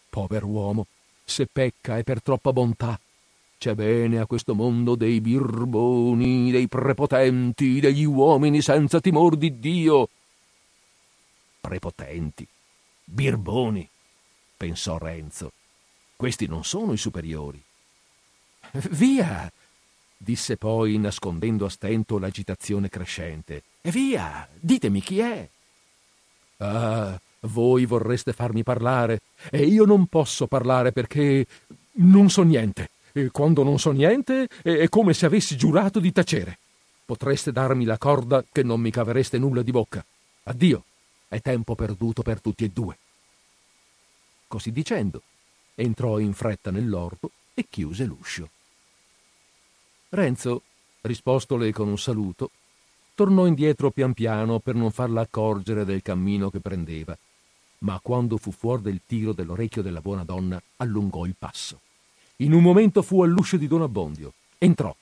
A: Pover uomo, se pecca è per troppa bontà. C'è bene a questo mondo dei birboni, dei prepotenti, degli uomini senza timor di Dio. Prepotenti, birboni, pensò Renzo. Questi non sono i superiori. Via, disse poi, nascondendo a stento l'agitazione crescente. Via, ditemi chi è. Ah, voi vorreste farmi parlare, e io non posso parlare perché non so niente. E quando non so niente è come se avessi giurato di tacere. Potreste darmi la corda che non mi cavereste nulla di bocca. Addio, è tempo perduto per tutti e due. Così dicendo, entrò in fretta nell'orto e chiuse l'uscio. Renzo, rispostole con un saluto, tornò indietro pian piano per non farla accorgere del cammino che prendeva, ma quando fu fuori del tiro dell'orecchio della buona donna allungò il passo. In un momento fu all'uscio di Don Abbondio. Entrò,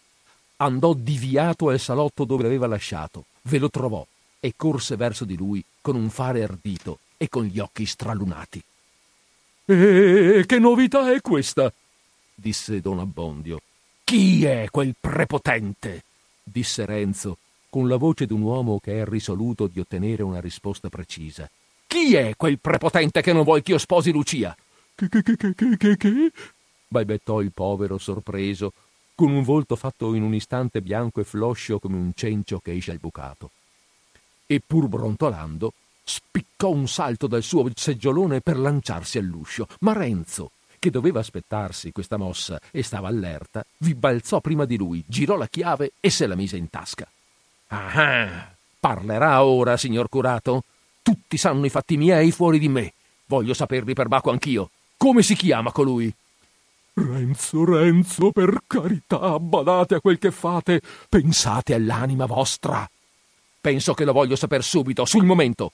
A: andò diviato al salotto dove l'aveva lasciato, ve lo trovò e corse verso di lui con un fare ardito e con gli occhi stralunati. E che novità è questa? disse Don Abbondio. Chi è quel prepotente? disse Renzo, con la voce d'un uomo che è risoluto di ottenere una risposta precisa. Chi è quel prepotente che non vuol che io sposi Lucia? Che, che, che, che, che, che? Balbettò il povero sorpreso, con un volto fatto in un istante bianco e floscio come un cencio che esce al bucato. E pur brontolando, spiccò un salto dal suo seggiolone per lanciarsi all'uscio, ma Renzo, che doveva aspettarsi questa mossa e stava allerta, vi balzò prima di lui, girò la chiave e se la mise in tasca. Ah, parlerà ora, signor curato? Tutti sanno i fatti miei fuori di me. Voglio saperli per baco anch'io. Come si chiama colui? Renzo, Renzo, per carità, badate a quel che fate. Pensate all'anima vostra. Penso che lo voglio saper subito, sul momento.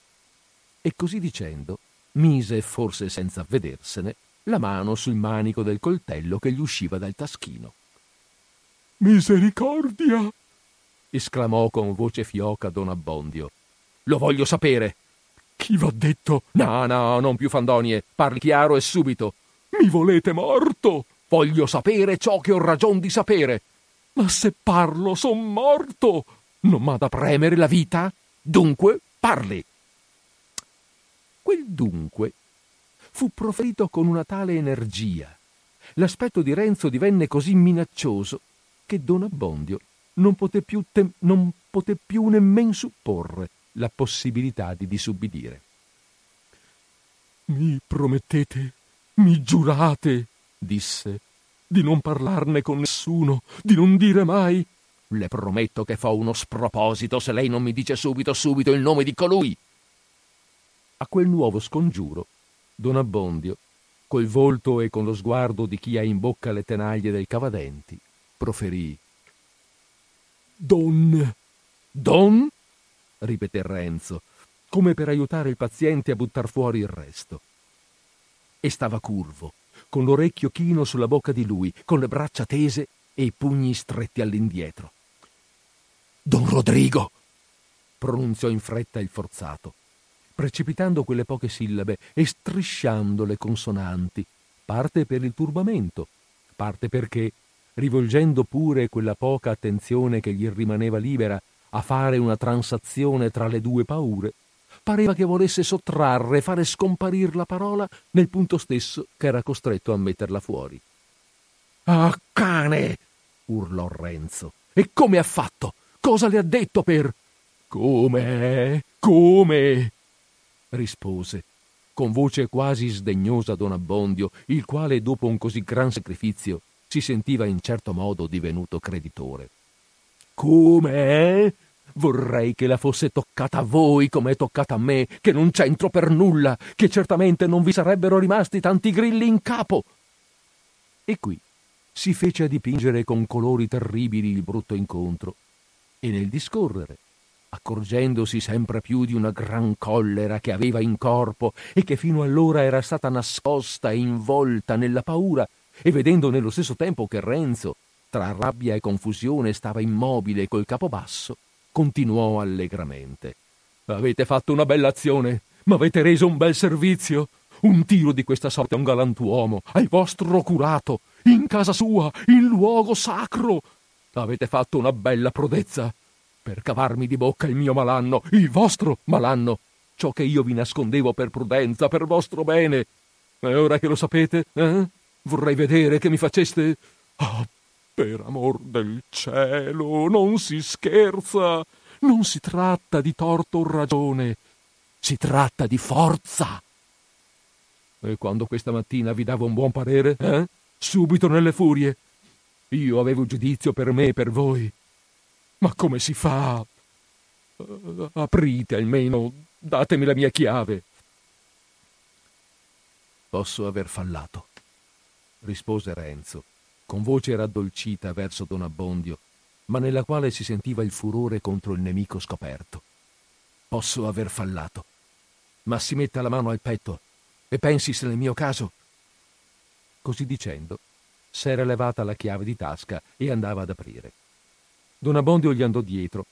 A: E così dicendo, mise, forse senza avvedersene, la mano sul manico del coltello che gli usciva dal taschino. Misericordia! esclamò con voce fioca don Abbondio. Lo voglio sapere. Chi v'ha detto? No, no, non più fandonie. Parli chiaro e subito. Mi volete morto? Voglio sapere ciò che ho ragion di sapere. Ma se parlo son morto. Non m'ha da premere la vita? Dunque, parli. Quel dunque fu proferito con una tale energia. L'aspetto di Renzo divenne così minaccioso che Don Abbondio non poté più, tem- non poté più nemmen supporre la possibilità di disubbidire. Mi promettete, mi giurate, disse, di non parlarne con nessuno, di non dire mai. Le prometto che fa uno sproposito se lei non mi dice subito subito il nome di colui. A quel nuovo scongiuro Don Abbondio, col volto e con lo sguardo di chi ha in bocca le tenaglie del cavadenti, proferì Don. Don? ripeté Renzo, come per aiutare il paziente a buttar fuori il resto. E stava curvo, con l'orecchio chino sulla bocca di lui, con le braccia tese e i pugni stretti all'indietro. Don Rodrigo! pronunziò in fretta il forzato precipitando quelle poche sillabe e strisciando le consonanti, parte per il turbamento, parte perché, rivolgendo pure quella poca attenzione che gli rimaneva libera a fare una transazione tra le due paure, pareva che volesse sottrarre fare scomparir la parola nel punto stesso che era costretto a metterla fuori. Ah, cane! urlò Renzo. E come ha fatto? Cosa le ha detto per. Come? Come? rispose, con voce quasi sdegnosa don Abbondio, il quale dopo un così gran sacrificio si sentiva in certo modo divenuto creditore. Come? Vorrei che la fosse toccata a voi come è toccata a me, che non c'entro per nulla, che certamente non vi sarebbero rimasti tanti grilli in capo. E qui si fece a dipingere con colori terribili il brutto incontro, e nel discorrere accorgendosi sempre più di una gran collera che aveva in corpo e che fino allora era stata nascosta e involta nella paura, e vedendo nello stesso tempo che Renzo, tra rabbia e confusione, stava immobile col capo basso, continuò allegramente. Avete fatto una bella azione, m'avete reso un bel servizio. Un tiro di questa sorte a un galantuomo, al vostro curato, in casa sua, in luogo sacro. Avete fatto una bella prodezza per cavarmi di bocca il mio malanno, il vostro malanno, ciò che io vi nascondevo per prudenza, per vostro bene. E ora che lo sapete, eh? Vorrei vedere che mi faceste. Oh, per amor del cielo, non si scherza. Non si tratta di torto o ragione, si tratta di forza. E quando questa mattina vi davo un buon parere, eh? Subito nelle furie. Io avevo giudizio per me e per voi. Ma come si fa? Uh, aprite almeno, datemi la mia chiave. Posso aver fallato, rispose Renzo, con voce raddolcita verso Don Abbondio, ma nella quale si sentiva il furore contro il nemico scoperto. Posso aver fallato, ma si metta la mano al petto e pensi se nel mio caso. Così dicendo, s'era levata la chiave di tasca e andava ad aprire. Don Abbondio gli andò dietro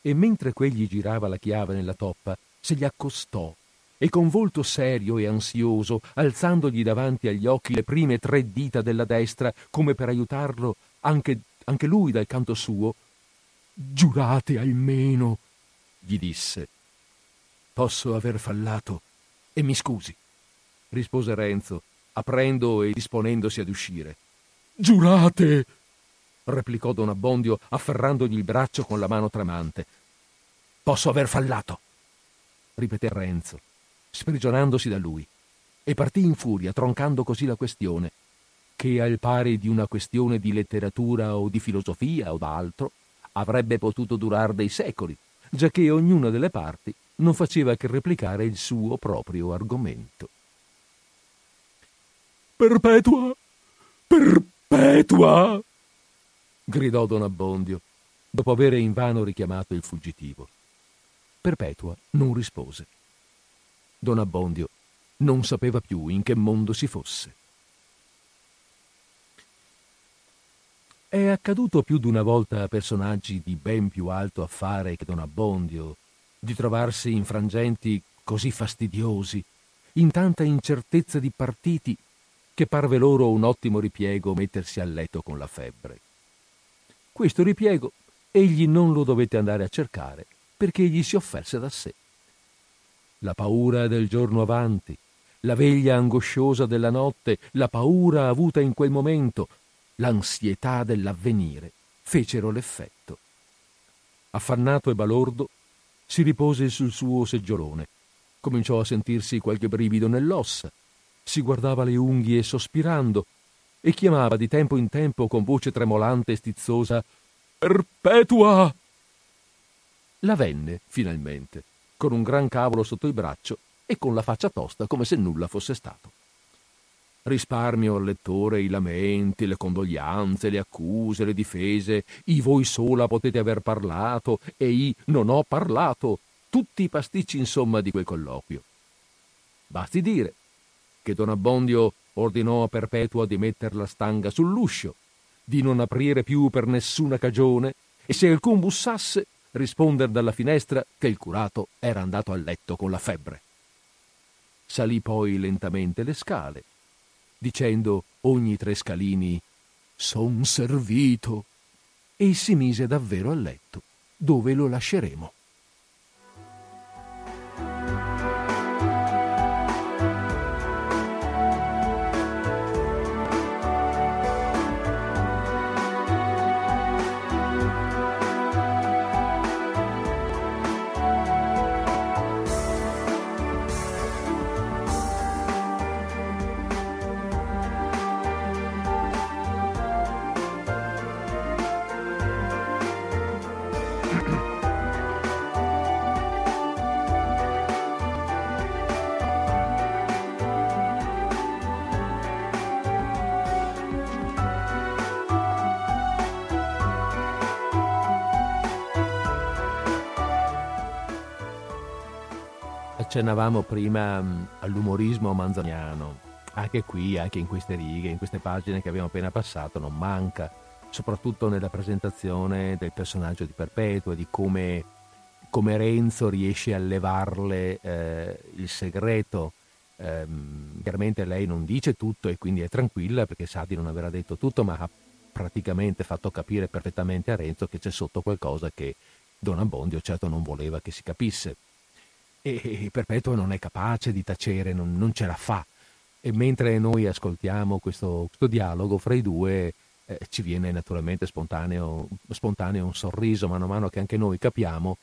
A: e mentre quegli girava la chiave nella toppa, se gli accostò e con volto serio e ansioso, alzandogli davanti agli occhi le prime tre dita della destra, come per aiutarlo anche, anche lui dal canto suo, giurate almeno, gli disse. Posso aver fallato e mi scusi, rispose Renzo, aprendo e disponendosi ad uscire. Giurate, replicò don Abbondio afferrandogli il braccio con la mano tremante. Posso aver fallato, ripeté Renzo, sprigionandosi da lui, e partì in furia, troncando così la questione, che al pari di una questione di letteratura o di filosofia o d'altro, avrebbe potuto durar dei secoli, giacché ognuna delle parti non faceva che replicare il suo proprio argomento. Perpetua! Perpetua! gridò don Abbondio, dopo avere invano richiamato il fuggitivo. Perpetua non rispose. Don Abbondio non sapeva più in che mondo si fosse. È accaduto più d'una volta a personaggi di ben più alto affare che Don Abbondio di trovarsi in frangenti così fastidiosi, in tanta incertezza di partiti, che parve loro un ottimo ripiego mettersi a letto con la febbre. Questo ripiego egli non lo dovette andare a cercare perché egli si offerse da sé. La paura del giorno avanti, la veglia angosciosa della notte, la paura avuta in quel momento, l'ansietà dell'avvenire fecero l'effetto. Affannato e balordo, si ripose sul suo seggiolone, cominciò a sentirsi qualche brivido nell'ossa, si guardava le unghie sospirando e chiamava di tempo in tempo con voce tremolante e stizzosa Perpetua! La venne, finalmente, con un gran cavolo sotto il braccio e con la faccia tosta come se nulla fosse stato. Risparmio al lettore i lamenti, le condoglianze, le accuse, le difese, i voi sola potete aver parlato e i non ho parlato, tutti i pasticci insomma di quel colloquio. Basti dire che Don Abbondio ordinò a Perpetua di metter la stanga sull'uscio, di non aprire più per nessuna cagione e se alcun bussasse risponder dalla finestra che il curato era andato a letto con la febbre. Salì poi lentamente le scale, dicendo ogni tre scalini Son servito, e si mise davvero a letto, dove lo lasceremo. Accennavamo prima all'umorismo manzoniano. Anche qui, anche in queste righe, in queste pagine che abbiamo appena passato, non manca, soprattutto nella presentazione del personaggio di Perpetua, di come, come Renzo riesce a levarle eh, il segreto. Eh, chiaramente lei non dice tutto e quindi è tranquilla perché sa di non aver detto tutto, ma ha praticamente fatto capire perfettamente a Renzo che c'è sotto qualcosa che Don Abbondio certo non voleva che si capisse. E, Perpetua non è capace di tacere, non, non ce la fa. E mentre noi ascoltiamo questo, questo dialogo fra i due, eh, ci viene naturalmente spontaneo, spontaneo un sorriso, mano a mano che anche noi capiamo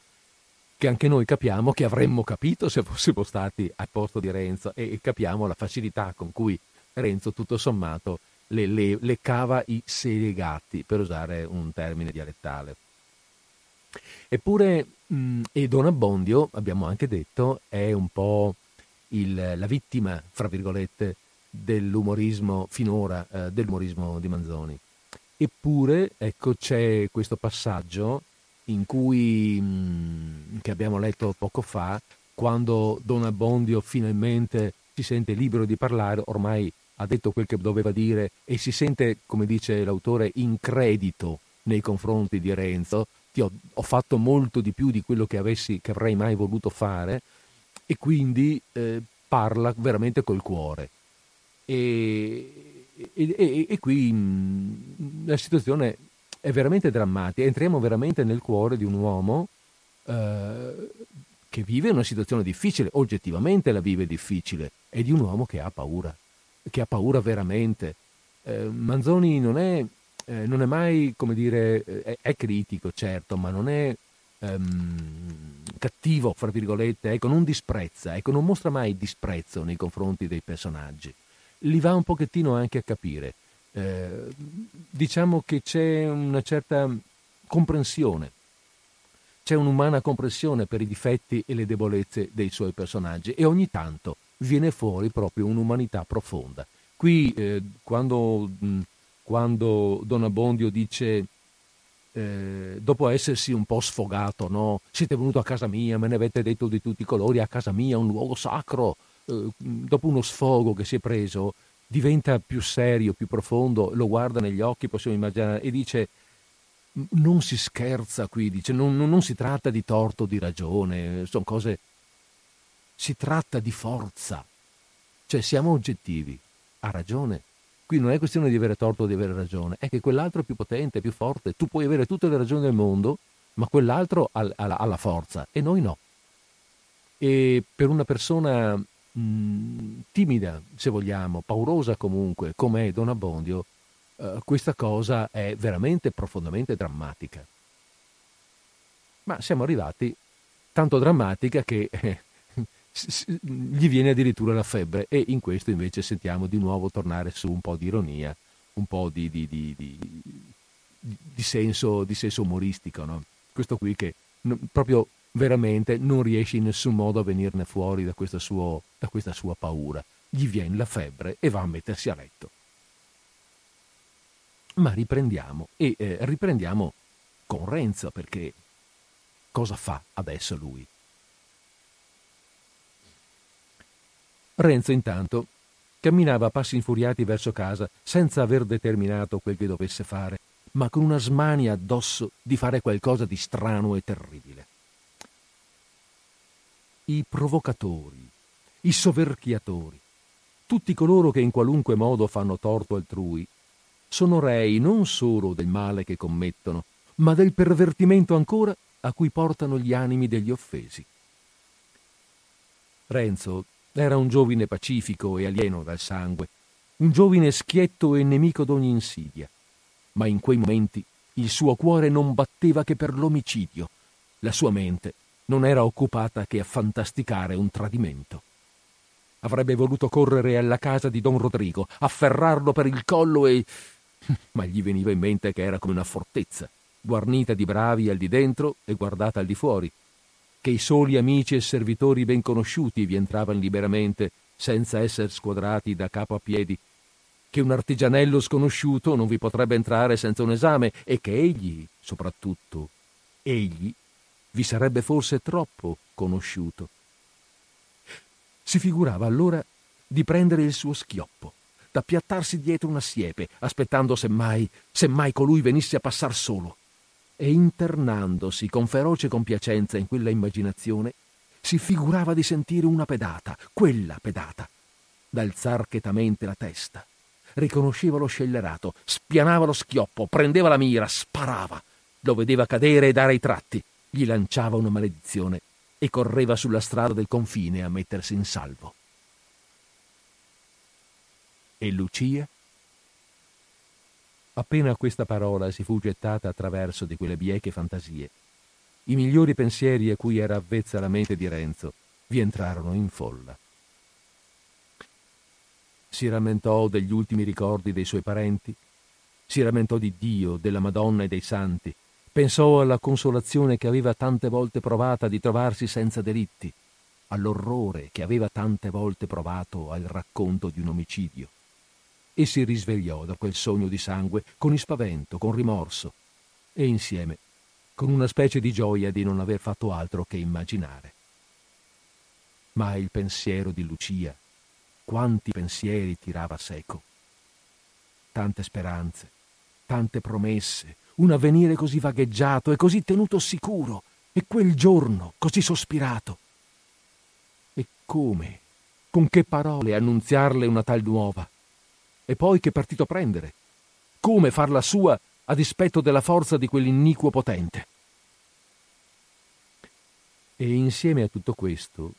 A: che anche noi capiamo che avremmo capito se fossimo stati al posto di Renzo e capiamo la facilità con cui Renzo tutto sommato le, le, le cava i selegati, per usare un termine dialettale. Eppure, mh, e Don Abbondio, abbiamo anche detto, è un po' il, la vittima, fra virgolette, dell'umorismo finora, eh, dell'umorismo di Manzoni. Eppure, ecco, c'è questo passaggio in cui, mh, che abbiamo letto poco fa, quando Don Abbondio finalmente si sente libero di parlare, ormai ha detto quel che doveva dire e si sente, come dice l'autore, in credito nei confronti di Renzo, ho, ho fatto molto di più di quello che, avessi, che avrei mai voluto fare e quindi eh, parla veramente col cuore. E, e, e, e qui mh, la situazione è veramente drammatica, entriamo veramente nel cuore di un uomo eh, che vive una situazione difficile, oggettivamente la vive difficile, e di un uomo che ha paura, che ha paura veramente. Eh, Manzoni non è eh, non è mai, come dire, eh, è, è, critico, certo, ma non è ehm, cattivo, fra virgolette, ecco, non disprezza, ecco, non mostra mai disprezzo nei confronti dei personaggi. Li va un pochettino anche a capire. Eh, diciamo che c'è una certa comprensione, c'è un'umana comprensione per i difetti e le debolezze dei suoi personaggi e ogni tanto viene fuori proprio un'umanità profonda. Qui, eh, quando mh, quando Don Abbondio dice, eh, dopo essersi un po' sfogato, no? siete venuto a casa mia, me ne avete detto di tutti i colori, a casa mia, un luogo sacro, eh, dopo uno sfogo che si è preso, diventa più serio, più profondo, lo guarda negli occhi, possiamo immaginare, e dice, non si scherza qui, dice, non, non, non si tratta di torto, di ragione, sono cose, si tratta di forza, cioè siamo oggettivi, ha ragione Qui non è questione di avere torto o di avere ragione, è che quell'altro è più potente, più forte. Tu puoi avere tutte le ragioni del mondo, ma quell'altro ha, ha, ha la forza e noi no. E per una persona mh, timida, se vogliamo, paurosa comunque, come è Don Abbondio, eh, questa cosa è veramente profondamente drammatica. Ma siamo arrivati tanto drammatica che eh, gli viene addirittura la febbre e in questo invece sentiamo di nuovo tornare su un po' di ironia, un po' di, di, di, di senso, senso, umoristico. No? Questo qui che proprio veramente non riesce in nessun modo a venirne fuori da, suo, da questa sua paura. Gli viene la febbre e va a mettersi a letto. Ma riprendiamo e eh, riprendiamo con Renzo perché cosa fa adesso lui? Renzo intanto camminava a passi infuriati verso casa senza aver determinato quel che dovesse fare, ma con una smania addosso di fare qualcosa di strano e terribile. I provocatori, i soverchiatori, tutti coloro che in qualunque modo fanno torto altrui, sono rei non solo del male che commettono, ma del pervertimento ancora a cui portano gli animi degli offesi. Renzo era un giovine pacifico e alieno dal sangue, un giovine schietto e nemico d'ogni insidia. Ma in quei momenti il suo cuore non batteva che per l'omicidio. La sua mente non era occupata che a fantasticare un tradimento. Avrebbe voluto correre alla casa di don Rodrigo, afferrarlo per il collo e... ma gli veniva in mente che era come una fortezza, guarnita di bravi al di dentro e guardata al di fuori, che i soli amici e servitori ben conosciuti vi entravano liberamente, senza essere squadrati da capo a piedi, che un artigianello sconosciuto non vi potrebbe entrare senza un esame e che egli, soprattutto, egli, vi sarebbe forse troppo conosciuto. Si figurava allora di prendere il suo schioppo, d'appiattarsi dietro una siepe, aspettando semmai, semmai colui venisse a passar solo. E internandosi con feroce compiacenza in quella immaginazione, si figurava di sentire una pedata, quella pedata, d'alzar chetamente la testa. Riconosceva lo scellerato, spianava lo schioppo, prendeva la mira, sparava. Lo vedeva cadere e dare i tratti, gli lanciava una maledizione e correva sulla strada del confine a mettersi in salvo. E Lucia? Appena questa parola si fu gettata attraverso di quelle bieche fantasie, i migliori pensieri a cui era avvezza la mente di Renzo vi entrarono in folla. Si rammentò degli ultimi ricordi dei suoi parenti, si rammentò di Dio, della Madonna e dei santi, pensò alla consolazione che aveva tante volte provata di trovarsi senza delitti, all'orrore che aveva tante volte provato al racconto di un omicidio e si risvegliò da quel sogno di sangue con ispavento, con rimorso e insieme con una specie di gioia di non aver fatto altro che immaginare. Ma il pensiero di Lucia, quanti pensieri tirava seco. Tante speranze, tante promesse, un avvenire così vagheggiato e così tenuto sicuro, e quel giorno così sospirato. E come, con che parole annunziarle una tal nuova? E poi che partito prendere? Come farla sua a dispetto della forza di quell'inniquo potente? E insieme a tutto questo,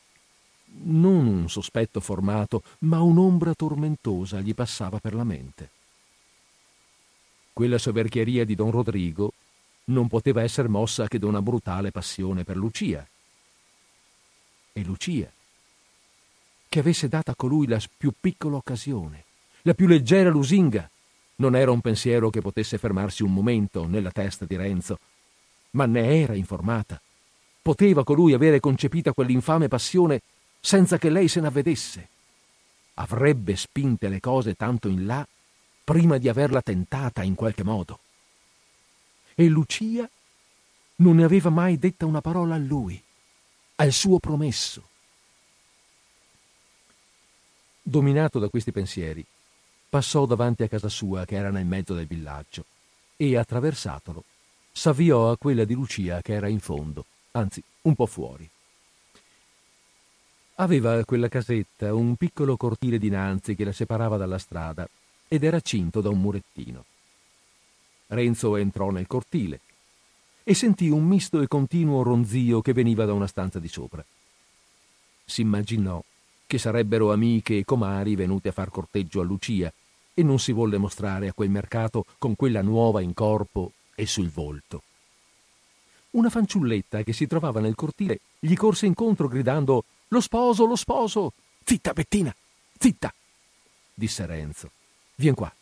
A: non un sospetto formato, ma un'ombra tormentosa gli passava per la mente. Quella soverchieria di don Rodrigo non poteva essere mossa che da una brutale passione per Lucia. E Lucia, che avesse data a colui la più piccola occasione, la più leggera lusinga. Non era un pensiero che potesse fermarsi un momento nella testa di Renzo, ma ne era informata. Poteva colui avere concepita quell'infame passione senza che lei se n'avvedesse. Avrebbe spinte le cose tanto in là prima di averla tentata in qualche modo. E Lucia non ne aveva mai detta una parola a lui, al suo promesso. Dominato da questi pensieri, passò davanti a casa sua che era nel mezzo del villaggio e, attraversatolo, s'avviò a quella di Lucia che era in fondo, anzi un po' fuori. Aveva quella casetta un piccolo cortile dinanzi che la separava dalla strada ed era cinto da un murettino. Renzo entrò nel cortile e sentì un misto e continuo ronzio che veniva da una stanza di sopra. S'immaginò che sarebbero amiche e comari venute a far corteggio a Lucia e non si volle mostrare a quel mercato con quella nuova in corpo e sul volto. Una fanciulletta che si trovava nel cortile gli corse incontro gridando Lo sposo, lo sposo! Zitta, Bettina! Zitta! disse Renzo. Vien qua.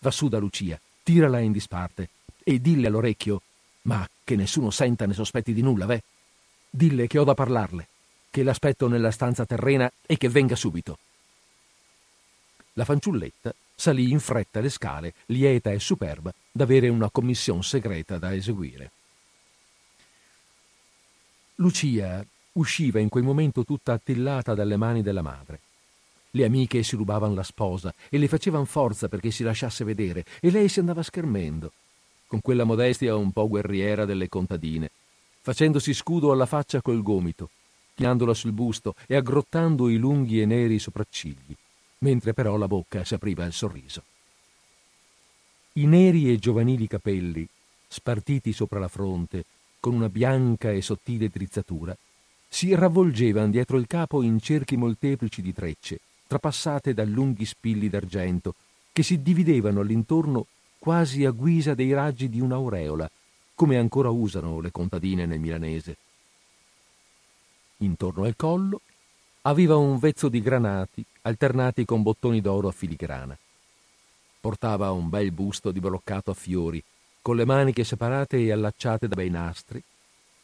A: Va su da Lucia, tirala in disparte e dille all'orecchio, ma che nessuno senta né sospetti di nulla, ve. Dille che ho da parlarle, che l'aspetto nella stanza terrena e che venga subito. La fanciulletta salì in fretta le scale, lieta e superba d'avere una commissione segreta da eseguire. Lucia usciva in quel momento tutta attillata dalle mani della madre. Le amiche si rubavano la sposa e le facevano forza perché si lasciasse vedere e lei si andava schermendo, con quella modestia un po' guerriera delle contadine, facendosi scudo alla faccia col gomito, chinandola sul busto e aggrottando i lunghi e neri sopraccigli mentre però la bocca si apriva al sorriso. I neri e giovanili capelli, spartiti sopra la fronte, con una bianca e sottile drizzatura, si ravvolgevano dietro il capo in cerchi molteplici di trecce, trapassate da lunghi spilli d'argento, che si dividevano all'intorno quasi a guisa dei raggi di un'aureola, come ancora usano le contadine nel milanese. Intorno al collo aveva un vezzo di granati alternati con bottoni d'oro a filigrana. Portava un bel busto di broccato a fiori, con le maniche separate e allacciate da bei nastri,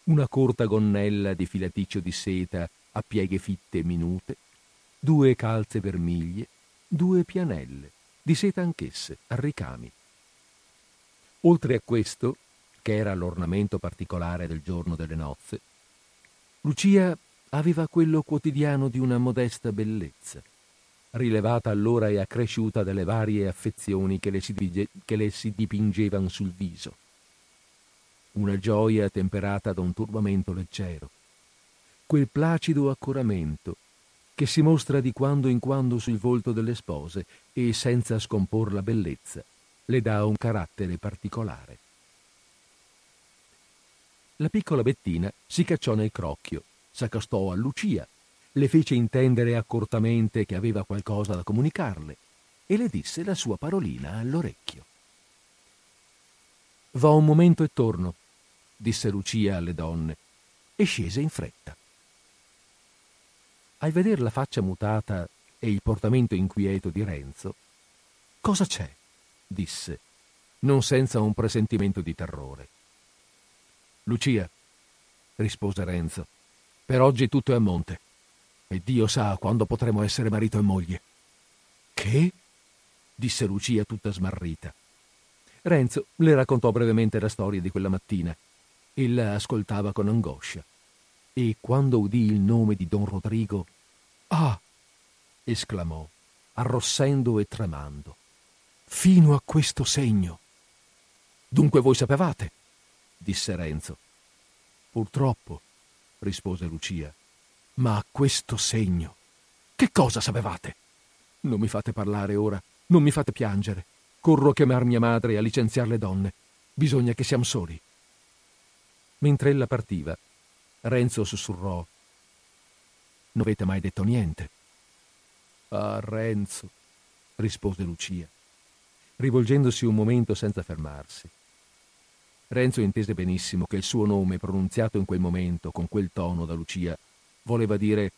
A: una corta gonnella di filaticcio di seta a pieghe fitte e minute, due calze vermiglie, due pianelle, di seta anch'esse, a ricami. Oltre a questo, che era l'ornamento particolare del giorno delle nozze, Lucia aveva quello quotidiano di una modesta bellezza, rilevata allora e accresciuta dalle varie affezioni che le si, che le si dipingevano sul viso. Una gioia temperata da un turbamento leggero, quel placido accoramento che si mostra di quando in quando sul volto delle spose e senza scompor la bellezza le dà un carattere particolare. La piccola Bettina si cacciò nel crocchio, s'accostò a Lucia, le fece intendere accortamente che aveva qualcosa da comunicarle e le disse la sua parolina all'orecchio. Va un momento e torno, disse Lucia alle donne, e scese in fretta. Al veder la faccia mutata e il portamento inquieto di Renzo, cosa c'è? disse, non senza un presentimento di terrore. Lucia, rispose Renzo, per oggi tutto è a monte e Dio sa quando potremo essere marito e moglie. Che? disse Lucia tutta smarrita. Renzo le raccontò brevemente la storia di quella mattina. Ella ascoltava con angoscia e quando udì il nome di don Rodrigo, ah! esclamò, arrossendo e tremando. Fino a questo segno. Dunque voi sapevate? disse Renzo. Purtroppo, rispose Lucia, ma a questo segno. Che cosa sapevate? Non mi fate parlare ora, non mi fate piangere. Corro a chiamar mia madre e a licenziare le donne. Bisogna che siamo soli. Mentre ella partiva, Renzo sussurrò. Non avete mai detto niente. Ah, Renzo, rispose Lucia, rivolgendosi un momento senza fermarsi. Renzo intese benissimo che il suo nome, pronunziato in quel momento, con quel tono da Lucia, voleva dire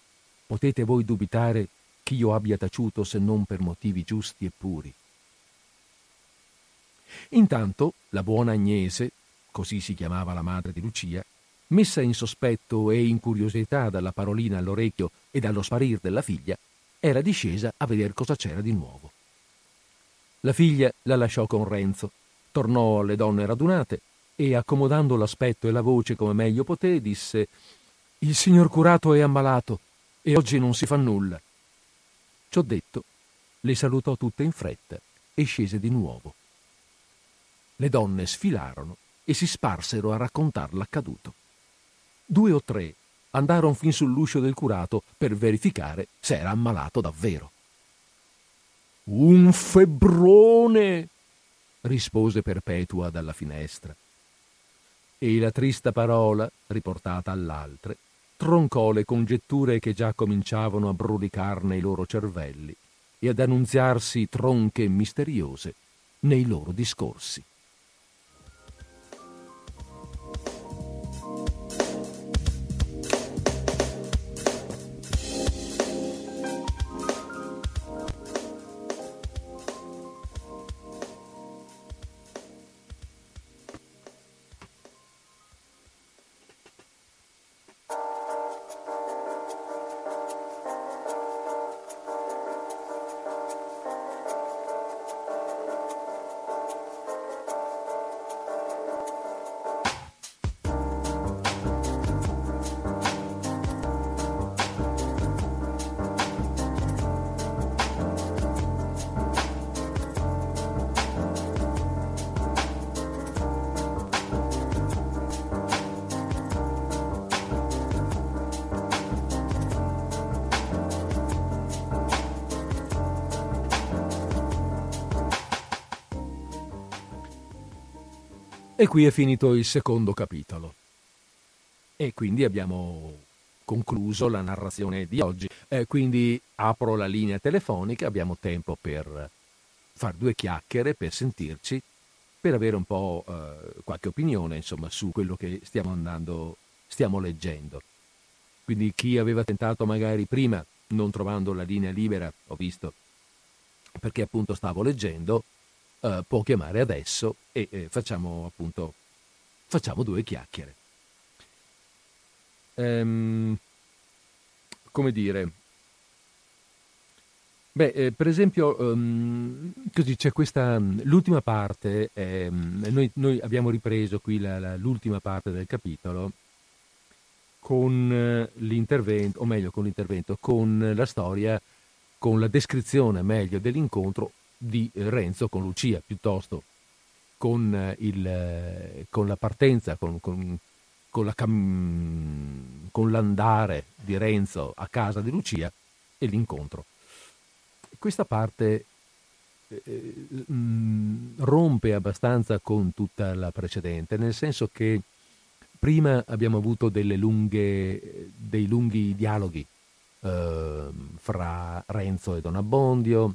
A: potete voi dubitare che io abbia taciuto se non per motivi giusti e puri. Intanto la buona Agnese, così si chiamava la madre di Lucia, messa in sospetto e in curiosità dalla parolina all'orecchio e dallo sparir della figlia, era discesa a vedere cosa c'era di nuovo. La figlia la lasciò con Renzo, tornò alle donne radunate e, accomodando l'aspetto e la voce come meglio poté, disse Il signor curato è ammalato e oggi non si fa nulla. Ciò detto, le salutò tutte in fretta e scese di nuovo. Le donne sfilarono e si sparsero a raccontar l'accaduto. Due o tre andarono fin sull'uscio del curato per verificare se era ammalato davvero. Un febbrone! rispose Perpetua dalla finestra e la trista parola, riportata all'altre, troncò le congetture che già cominciavano a brulicar nei loro cervelli e ad annunziarsi tronche misteriose nei loro discorsi. Qui è finito il secondo capitolo. E quindi abbiamo concluso la narrazione di oggi. Eh, quindi apro la linea telefonica, abbiamo tempo per fare due chiacchiere, per sentirci, per avere un po' eh, qualche opinione insomma, su quello che stiamo andando, stiamo leggendo. Quindi chi aveva tentato magari prima, non trovando la linea libera, ho visto, perché appunto stavo leggendo, uh, può chiamare adesso e eh, facciamo appunto facciamo due chiacchiere. Um, come dire? Beh, eh, per esempio, um, così c'è questa, l'ultima parte, ehm, noi, noi, abbiamo ripreso qui la, la, l'ultima parte del capitolo con eh, l'intervento, o meglio con l'intervento, con la storia, con la descrizione meglio dell'incontro di Renzo con Lucia, piuttosto con, eh, il, con la partenza, con, con, la cam... con l'andare di Renzo a casa di Lucia e l'incontro. Questa parte eh, mm, rompe abbastanza con tutta la precedente, nel senso che Prima abbiamo avuto lunghe, dei lunghi dialoghi eh, fra Renzo e Don Abbondio,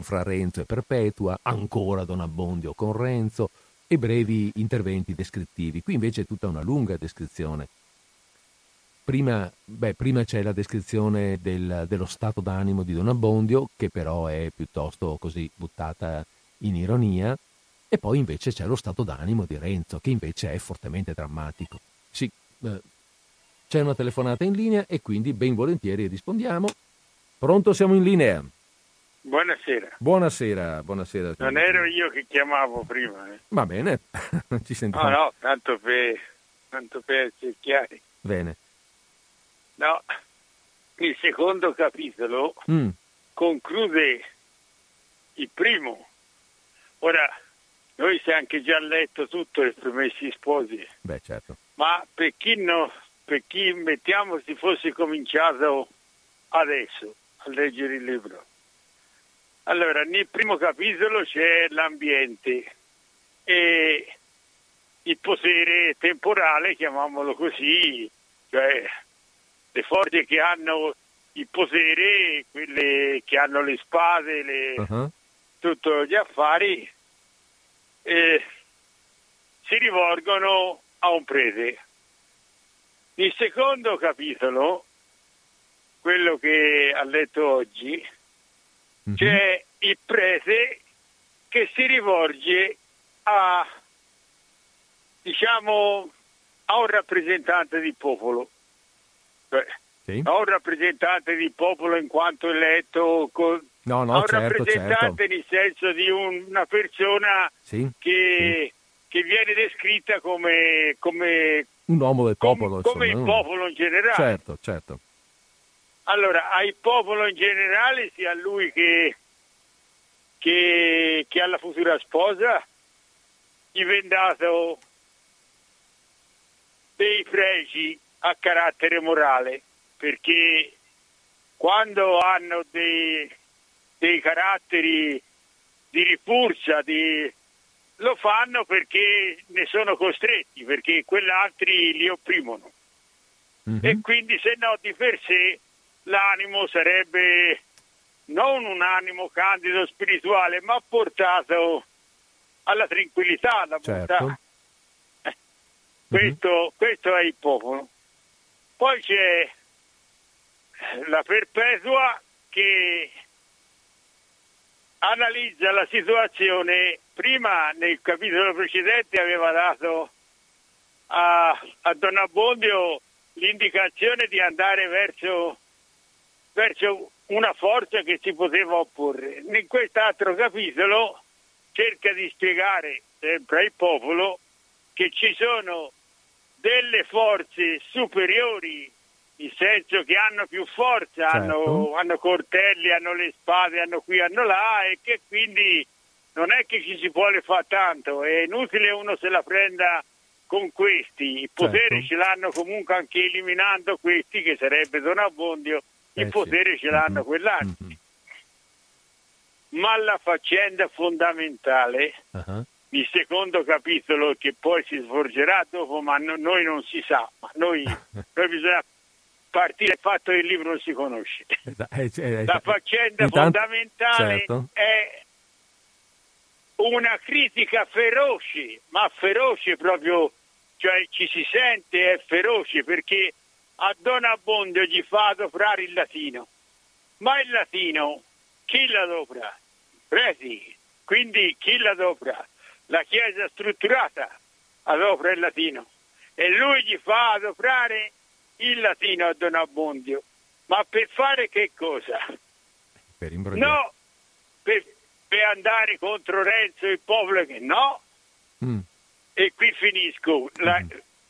A: fra Renzo e Perpetua, ancora Don Abbondio con Renzo e brevi interventi descrittivi. Qui invece è tutta una lunga descrizione. Prima, beh, prima c'è la descrizione del, dello stato d'animo di Don Abbondio, che però è piuttosto così buttata in ironia, e poi invece c'è lo stato d'animo di Renzo, che invece è fortemente drammatico. Sì, eh, c'è una telefonata in linea e quindi ben volentieri rispondiamo. Pronto, siamo in linea.
B: Buonasera.
A: Buonasera, buonasera.
B: Non ero io che chiamavo prima. Eh.
A: Va bene, ci sentiamo.
B: No, no, tanto per, tanto per essere chiari.
A: Bene.
B: No, il secondo capitolo mm. conclude il primo. Ora, noi si è anche già letto tutto i Promessi Sposi.
A: Beh, certo.
B: Ma per chi, no, per chi mettiamo si fosse cominciato adesso a leggere il libro. Allora, nel primo capitolo c'è l'ambiente e il potere temporale, chiamiamolo così, cioè le forze che hanno il potere, quelle che hanno le spade, le, uh-huh. tutti gli affari, eh, si rivolgono a un prete. Il secondo capitolo, quello che ha letto oggi, mm-hmm. c'è il prete che si rivolge a, diciamo, a un rappresentante del popolo. Cioè, sì. A un rappresentante del popolo in quanto eletto con,
A: No, no, a un
B: certo, rappresentante
A: certo.
B: nel senso di un, una persona
A: sì,
B: che, sì. che, viene descritta come, come
A: un uomo del popolo,
B: come, come
A: il
B: popolo in generale.
A: Certo, certo.
B: Allora, al popolo in generale, sia a lui che, che, che alla futura sposa, gli viene dato dei pregi a carattere morale, perché quando hanno dei, dei caratteri di ripulsa, di... lo fanno perché ne sono costretti, perché quell'altri li opprimono. Mm-hmm. E quindi se no di per sé l'animo sarebbe non un animo candido spirituale, ma portato alla tranquillità, alla
A: certo. bontà.
B: Eh, questo, mm-hmm. questo è il popolo. Poi c'è la perpetua che analizza la situazione. Prima nel capitolo precedente aveva dato a, a Don Abbondio l'indicazione di andare verso, verso una forza che si poteva opporre. In quest'altro capitolo cerca di spiegare sempre al popolo che ci sono delle forze superiori nel senso che hanno più forza,
A: certo.
B: hanno, hanno, coltelli, hanno le spade, hanno qui, hanno là e che quindi non è che ci si vuole fare tanto, è inutile uno se la prenda con questi, il potere
A: certo.
B: ce l'hanno comunque anche eliminando questi che sarebbe Don Abbondio, il
A: eh
B: potere
A: sì.
B: ce l'hanno
A: mm-hmm.
B: quell'altro.
A: Mm-hmm.
B: Ma la faccenda fondamentale,
A: uh-huh.
B: il secondo capitolo che poi si svolgerà dopo, ma no, noi non si sa, ma noi, noi bisogna partire dal fatto che il libro non si conosce.
A: Eh, eh,
B: La faccenda
A: intanto,
B: fondamentale
A: certo.
B: è una critica feroce, ma feroce proprio, cioè ci si sente è feroce perché a Don Abbondio gli fa adoprare il latino, ma il latino chi l'adopra? Preti, quindi chi l'adopra? La Chiesa strutturata adopra il latino e lui gli fa adoprare il latino a Don Abbondio. Ma per fare che cosa?
A: Per imbrogliare.
B: No, per, per, andare contro Renzo e il popolo che no.
A: Mm.
B: E qui finisco. La,
A: mm.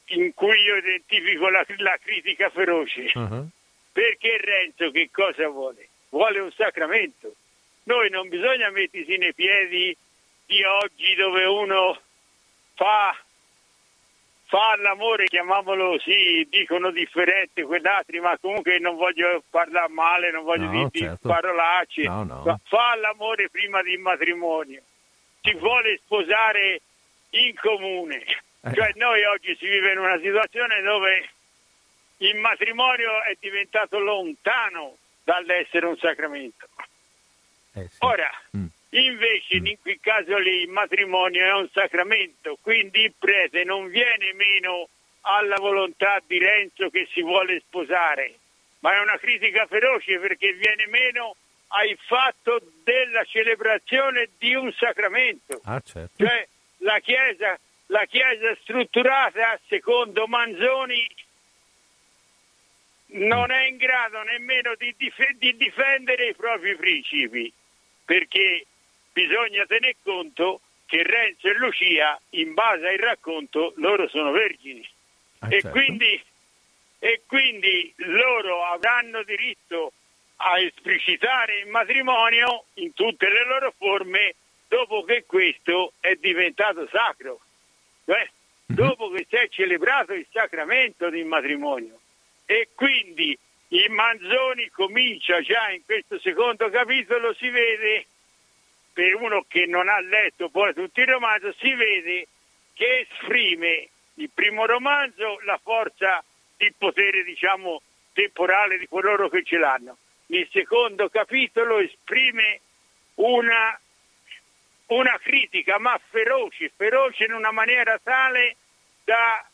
B: In cui io identifico la, la critica feroce. Uh-huh. Perché Renzo che cosa vuole? Vuole un sacramento. Noi non bisogna mettersi nei piedi di oggi dove uno fa, fa l'amore, chiamiamolo così, dicono differente quell'altro, ma comunque non voglio parlare male, non voglio no, dire certo. parolacce. No, no. Fa l'amore prima del matrimonio. Si vuole sposare in comune. Eh. Cioè noi oggi si vive in una situazione dove il matrimonio è diventato lontano dall'essere un sacramento. Eh sì. Ora, mm. invece mm. in quel caso lì il matrimonio è un sacramento, quindi il prete non viene meno alla volontà di Renzo che si vuole sposare, ma è una critica feroce perché viene meno al fatto della celebrazione di un sacramento.
A: Ah, certo.
B: Cioè la Chiesa, la chiesa strutturata secondo Manzoni non è in grado nemmeno di, dif- di difendere i propri principi, perché bisogna tener conto che Renzo e Lucia, in base al racconto, loro sono vergini. Ah, e, certo. quindi, e quindi loro avranno diritto a esplicitare il matrimonio in tutte le loro forme dopo che questo è diventato sacro, mm-hmm. dopo che si è celebrato il sacramento del matrimonio. E quindi il Manzoni comincia già in questo secondo capitolo, si vede, per uno che non ha letto poi tutto il romanzo, si vede che esprime il primo romanzo la forza, il potere, diciamo, temporale di coloro che ce l'hanno. Il secondo capitolo esprime una, una critica, ma feroce, feroce in una maniera tale da,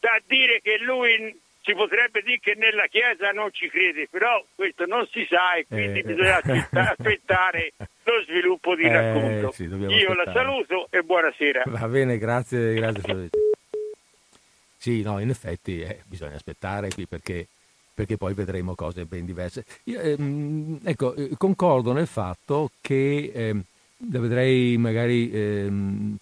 B: da dire che lui si potrebbe dire che nella Chiesa non ci crede, però questo non si sa e quindi eh, bisogna aspettare lo sviluppo di eh, racconto. Sì, Io aspettare. la saluto e buonasera.
A: Va bene, grazie, grazie. Sì, no, in effetti eh, bisogna aspettare qui perché, perché, poi vedremo cose ben diverse. Io, ehm, ecco, eh, concordo nel fatto che ehm, la vedrei magari ehm,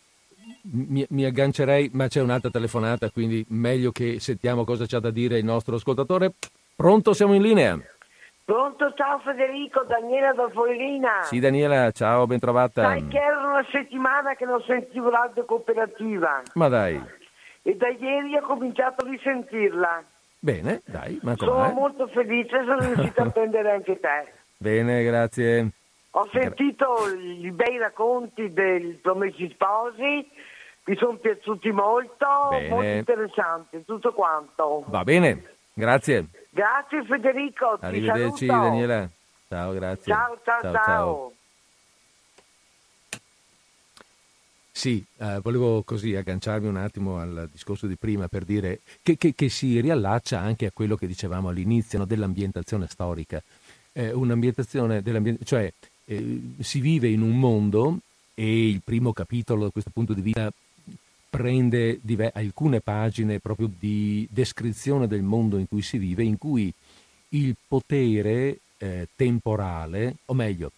A: mi, mi, aggancerei, ma c'è un'altra telefonata, quindi meglio che sentiamo cosa c'ha da dire il nostro ascoltatore. Pronto, siamo in linea.
C: Pronto, ciao Federico, Daniela da Foirina.
A: Sì, Daniela, ciao, ben trovata.
C: Sai che era una settimana che non sentivo l'audio cooperativa.
A: Ma dai.
C: E da ieri ho cominciato a risentirla.
A: Bene, dai, ma
C: come? Sono molto felice, sono riuscita a prendere anche te.
A: Bene, grazie.
C: Ho sentito i bei racconti dei Promessi Sposi mi sono piaciuti molto, bene. molto interessanti, tutto quanto.
A: Va bene, grazie.
C: Grazie Federico,
A: Arrivederci Daniela. Ciao, grazie.
C: Ciao, ciao, ciao. ciao.
A: Sì, eh, volevo così agganciarmi un attimo al discorso di prima per dire che, che, che si riallaccia anche a quello che dicevamo all'inizio no, dell'ambientazione storica. Eh, un'ambientazione, cioè eh, si vive in un mondo e il primo capitolo da questo punto di vista prende dive- alcune pagine proprio di descrizione del mondo in cui si vive, in cui il potere eh, temporale, o meglio,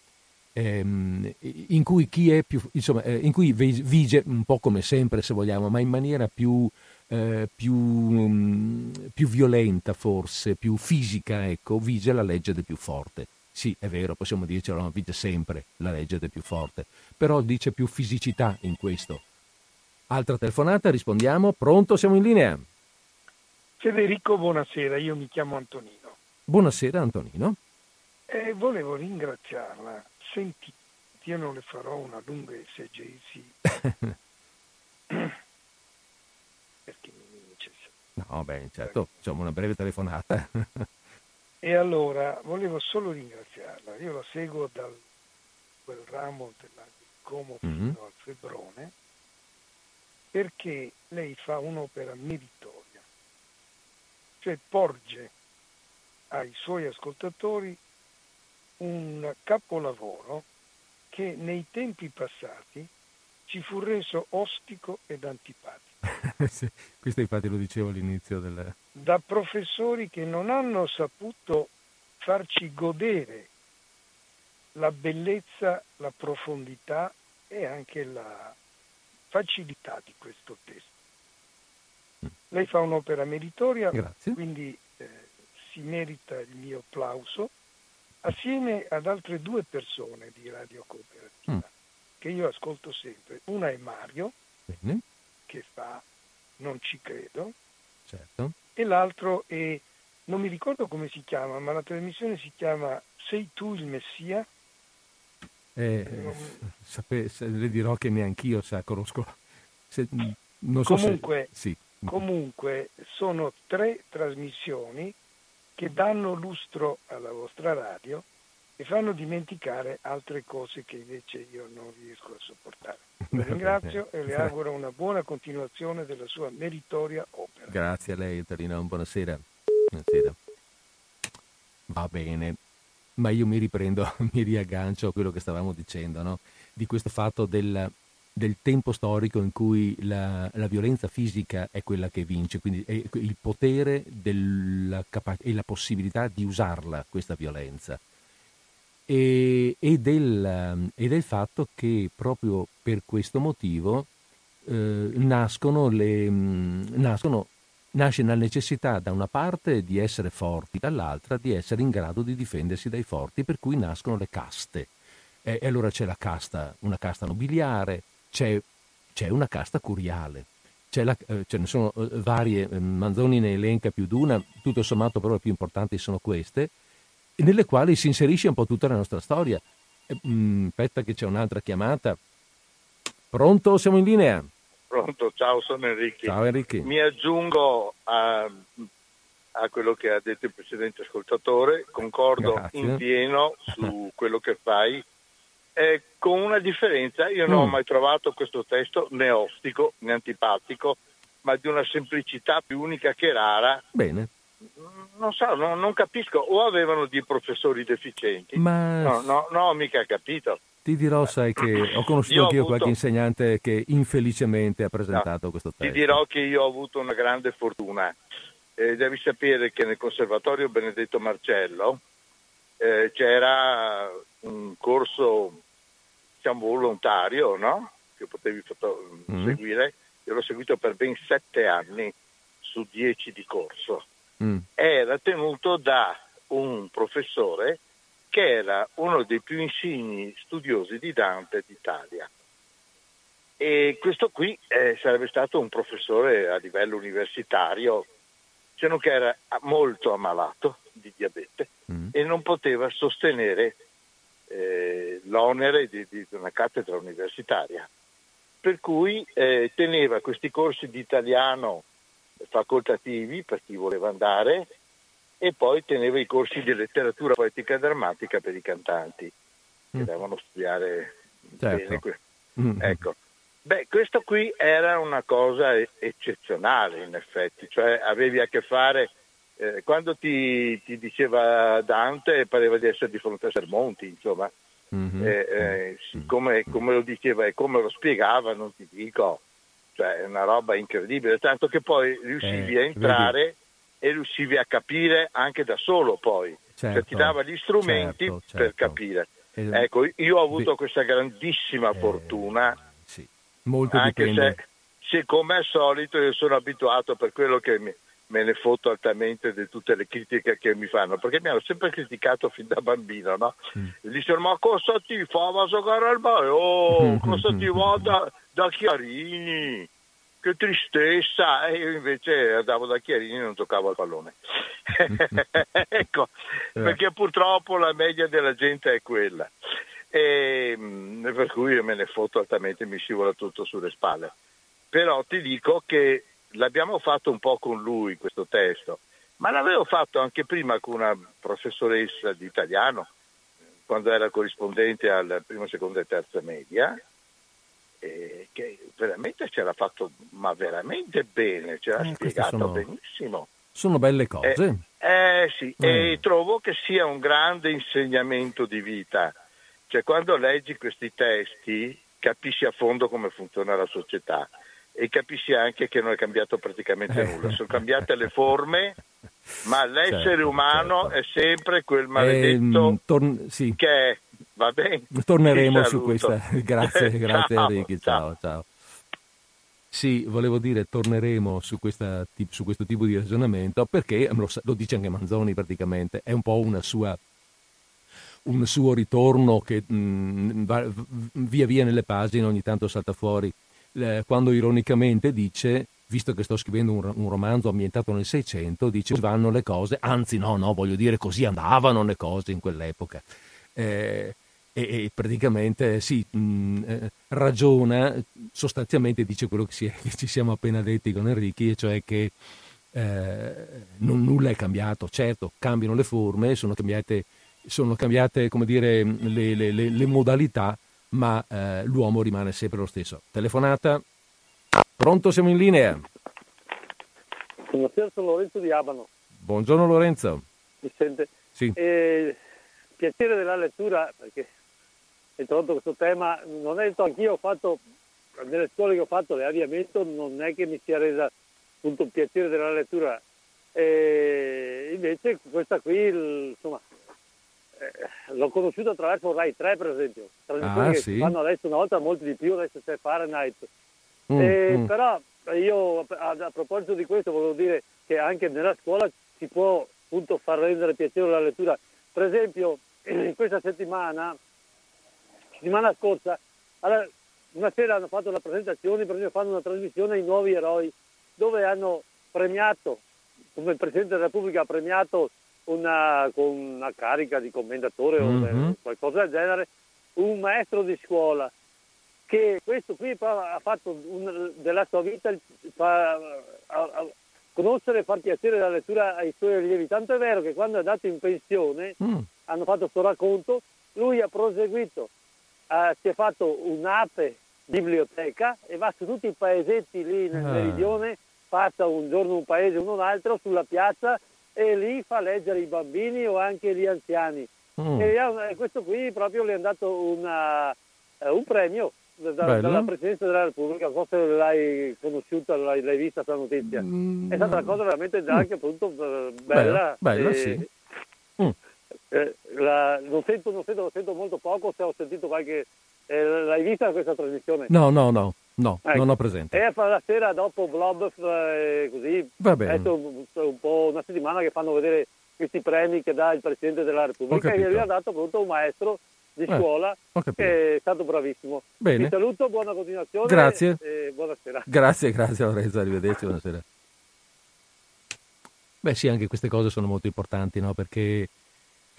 A: ehm, in cui chi è più, insomma, eh, in cui vige un po' come sempre se vogliamo, ma in maniera più, eh, più, um, più violenta forse, più fisica, ecco, vige la legge del più forte. Sì, è vero, possiamo dircelo, non vige sempre la legge del più forte, però dice più fisicità in questo. Altra telefonata, rispondiamo. Pronto, siamo in linea.
D: Federico, buonasera, io mi chiamo Antonino.
A: Buonasera Antonino.
D: Eh, volevo ringraziarla. Senti, io non le farò una lunga esegesi. perché mi dice...
A: No, beh, certo, facciamo una breve telefonata.
D: E allora, volevo solo ringraziarla. Io la seguo dal quel ramo della Como fino mm-hmm. al Febrone perché lei fa un'opera meritoria, cioè porge ai suoi ascoltatori un capolavoro che nei tempi passati ci fu reso ostico ed antipatico.
A: sì, questo infatti lo dicevo all'inizio del...
D: Da professori che non hanno saputo farci godere la bellezza, la profondità e anche la facilità di questo testo. lei fa un'opera meritoria,
A: Grazie.
D: quindi eh, si merita il mio applauso, assieme ad altre due persone di Radio Cooperativa mm. che io ascolto sempre. Una è Mario,
A: Bene.
D: Che fa Non ci credo,
A: certo.
D: e l'altro è, non mi ricordo come si chiama, ma la trasmissione si chiama Sei tu il Messia?
A: Eh, sape, le dirò che neanch'io sa, conosco. Se, non
D: so comunque,
A: se, sì.
D: comunque sono tre trasmissioni che danno lustro alla vostra radio e fanno dimenticare altre cose che invece io non riesco a sopportare. Vi ringrazio e le auguro una buona continuazione della sua meritoria opera.
A: Grazie a lei, Tarina, buonasera. buonasera. Va bene ma io mi riprendo, mi riaggancio a quello che stavamo dicendo, no? di questo fatto del, del, tempo storico in cui la, la, violenza fisica è quella che vince, quindi è il potere capa- e la possibilità di usarla, questa violenza. E, e, del, e del, fatto che proprio per questo motivo eh, nascono, le, nascono nasce la necessità da una parte di essere forti, dall'altra di essere in grado di difendersi dai forti, per cui nascono le caste. E, e allora c'è la casta, una casta nobiliare, c'è, c'è una casta curiale. La, eh, ce ne sono eh, varie, eh, Manzoni ne elenca più di una, tutto sommato però le più importanti sono queste, nelle quali si inserisce un po' tutta la nostra storia. Mm, aspetta che c'è un'altra chiamata. Pronto? Siamo in linea?
E: Pronto, ciao, sono Enrico.
A: Ciao Enrico.
E: Mi aggiungo a, a, quello che ha detto il precedente ascoltatore, concordo Grazie. in pieno su quello che fai, eh, con una differenza, io mm. non ho mm. mai trovato questo testo né ostico né antipatico, ma di una semplicità più unica che rara.
A: Bene.
E: Non so, no, non capisco, o avevano dei professori deficienti.
A: Ma...
E: No, no, no, mica capito.
A: Ti dirò, sai, che ho conosciuto anche io avuto... qualche insegnante che infelicemente ha presentato no, questo testo.
E: Ti dirò che io ho avuto una grande fortuna. Eh, devi sapere che nel Conservatorio Benedetto Marcello eh, c'era un corso, diciamo, volontario, no? Che potevi foto- mm. seguire. Io l'ho seguito per ben sette anni su dieci di corso. Mm. Era tenuto da un professore che era uno dei più insigni studiosi di Dante d'Italia. E questo qui eh, sarebbe stato un professore a livello universitario, se non che era molto ammalato di diabete mm. e non poteva sostenere eh, l'onere di, di, una cattedra universitaria. Per cui eh, teneva questi corsi di italiano facoltativi per chi voleva andare e poi teneva i corsi di letteratura poetica e drammatica per i cantanti che mm. devono studiare certo. bene. Mm. Ecco. Beh, questo qui era una cosa eccezionale in effetti, cioè avevi a che fare, eh, quando ti, ti, diceva Dante pareva di essere di fronte a Sermonti, insomma, mm-hmm. eh, eh, come, come, lo diceva e come lo spiegava non ti dico, cioè è una roba incredibile, tanto che poi riuscivi eh, a entrare... Vedi e riuscivi a capire anche da solo poi, certo, cioè ti dava gli strumenti certo, certo. per capire. Eh, ecco, io ho avuto questa grandissima eh, fortuna,
A: sì. Molto
E: anche
A: dipende.
E: se, se come al solito io sono abituato per quello che mi, me ne foto altamente di tutte le critiche che mi fanno, perché mi hanno sempre criticato fin da bambino, no? Mm. Dicevano, ma cosa ti fa a giocare al bar? Oh, cosa ti va da, Chiarini? che tristezza, e io invece andavo da Chiarini e non toccavo il pallone. ecco, eh. perché purtroppo la media della gente è quella. E, mm, per cui io me ne foto altamente, mi scivola tutto sulle spalle. Però ti dico che l'abbiamo fatto un po' con lui questo testo, ma l'avevo fatto anche prima con una professoressa di italiano, quando era corrispondente al primo, seconda e terza media, eh, che veramente ce l'ha fatto, ma veramente bene, ce l'ha eh, spiegato sono, benissimo.
A: Sono belle cose.
E: Eh, eh sì, e mm. trovo che sia un grande insegnamento di vita. Cioè, quando leggi questi testi, capisci a fondo come funziona la società e capisci anche che non è cambiato praticamente eh. nulla. Sono cambiate le forme, ma l'essere certo, umano certo. è sempre quel maledetto eh, torn- sì. che è Va bene.
A: Torneremo su questa. Grazie, grazie ciao, Enrico. Ciao, ciao. sì, volevo dire, torneremo su, questa, su, questo tipo di ragionamento perché, lo, lo, dice anche Manzoni praticamente, è un po' una sua, un suo ritorno che mh, mm, va, via via nelle pagine ogni tanto salta fuori, eh, quando ironicamente dice, visto che sto scrivendo un, un romanzo ambientato nel Seicento, dice vanno le cose, anzi no, no, voglio dire così andavano le cose in quell'epoca. Eh, e, e praticamente sì, mh, mm, eh, ragiona, sostanzialmente dice quello che, si è, che, ci siamo appena detti con Enrichi, cioè che eh, non, nulla è cambiato, certo cambiano le forme, sono cambiate, sono cambiate come dire, le, le, le, le modalità, ma eh, l'uomo rimane sempre lo stesso. Telefonata, pronto, siamo in linea.
F: Buonasera, sono Lorenzo di Abano.
A: Buongiorno Lorenzo.
F: Mi sente?
A: Sì.
F: Eh, piacere della lettura, perché introdotto questo tema, non è detto anch'io ho fatto, nelle scuole che ho fatto l'avviamento non è che mi sia resa appunto un piacere della lettura, e invece questa qui, insomma, eh, l'ho conosciuta attraverso Rai 3 per esempio, trasmissioni
A: ah,
F: che
A: sì?
F: fanno adesso una volta molti di più, adesso c'è Fahrenheit.
A: Mm,
F: e,
A: mm.
F: Però io a, a, proposito di questo volevo dire che anche nella scuola si può appunto far rendere piacere la lettura. Per esempio, questa settimana settimana scorsa, allora, una sera hanno fatto la presentazione, per esempio fanno una trasmissione ai nuovi eroi, dove hanno premiato, come il Presidente della Repubblica ha premiato una, con una carica di commentatore mm-hmm. o qualcosa del genere, un maestro di scuola che questo qui ha fatto un, della sua vita fa, a, a, conoscere e far piacere la lettura ai suoi allievi. Tanto è vero che quando è andato in pensione, mm. hanno fatto questo racconto, lui ha proseguito eh, si è fatto un'ape biblioteca e va su tutti i paesetti lì nel ah. meridione, passa un giorno un paese, uno un altro sulla piazza e lì fa leggere i bambini o anche gli anziani. Mm. E questo qui proprio le è dato una, eh, un premio da, dalla Presidenza della Repubblica, non so se l'hai conosciuta, l'hai, l'hai vista questa notizia. Mm. È stata una cosa veramente già anche appunto eh, bella.
A: Bella, bella e, sì. Mm.
F: Eh, la, non, sento, non, sento, sento, molto poco, se ho sentito qualche... Eh, l'hai vista questa trasmissione?
A: No, no, no, no, ecco. non ho presente.
F: E la sera dopo Blob, eh, così,
A: Va bene.
F: è un, un po' una settimana che fanno vedere questi premi che dà il Presidente della Repubblica e gli ha dato appunto un maestro di eh, scuola che è stato bravissimo.
A: Bene.
F: Ti saluto, buona continuazione
A: grazie.
F: e buonasera.
A: Grazie, grazie Lorenzo, arrivederci, buonasera. Beh sì, anche queste cose sono molto importanti, no? Perché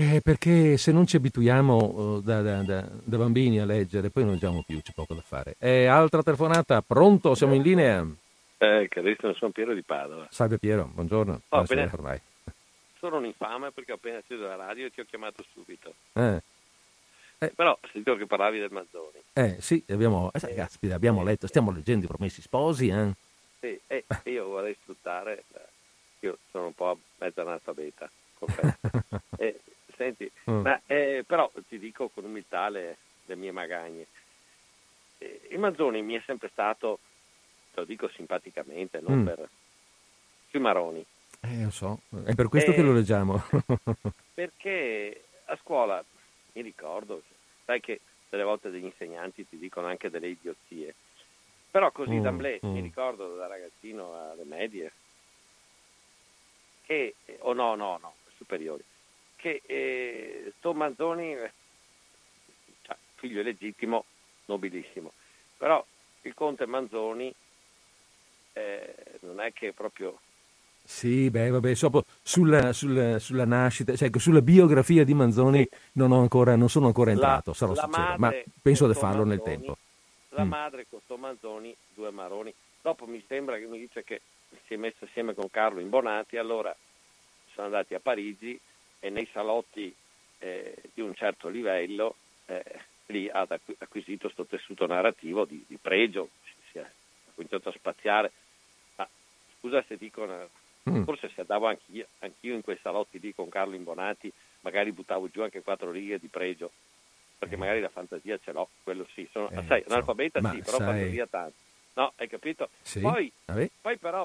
A: eh, perché se non ci abituiamo uh, da, da, da, da, bambini a leggere, poi non leggiamo più, c'è poco da fare. Eh, altra telefonata, pronto? Siamo in linea?
G: Eh, carissimo, sono Piero di Padova.
A: Salve Piero, buongiorno. Oh, appena... ormai.
G: Sono un infame perché ho appena acceso la radio e ti ho chiamato subito.
A: Eh.
G: Eh. Però sento che parlavi del Mazzoni.
A: Eh sì, abbiamo, eh, caspita, abbiamo letto, stiamo leggendo i Promessi Sposi. Eh?
G: Sì, e io vorrei sfruttare, io sono un po' mezzo analfabeta, e Senti, mm. ma, eh, però ti dico con umiltà le, le mie magagne. Eh, il Manzoni mi è sempre stato, te lo dico simpaticamente, non mm. per sui maroni.
A: Eh, lo so, è per questo che lo leggiamo.
G: perché a scuola mi ricordo, sai che delle volte degli insegnanti ti dicono anche delle idiozie, però così mm, d'amblè mm. mi ricordo da ragazzino alle medie, che, o oh no, no, no, superiori, che eh, Tom Manzoni, cioè, figlio legittimo, nobilissimo, però il conte Manzoni eh, non è che proprio...
A: Sì, beh, vabbè, sulla, sulla, sulla nascita, cioè sulla biografia di Manzoni sì. non, ancora, non, sono ancora entrato, la, sarò la sincero, ma penso di farlo Manzoni, nel tempo.
G: La mm. madre costò Manzoni due maroni, dopo mi sembra che mi dice che si è messo assieme con Carlo in Bonati, allora sono andati a Parigi e nei salotti eh, di un certo livello eh, lì ha acquisito questo tessuto narrativo di, di pregio, si è cominciato a spaziare. Ma scusa se dico, una, mm. forse se andavo anch'io, anch'io, in quei salotti lì con Carlo Imbonati, magari buttavo giù anche quattro righe di pregio, perché eh. magari la fantasia ce l'ho, quello sì. Sono, eh, sai, analfabeta sì, però sai... fantasia tanto. No, hai capito?
A: Sì.
G: Poi, poi, però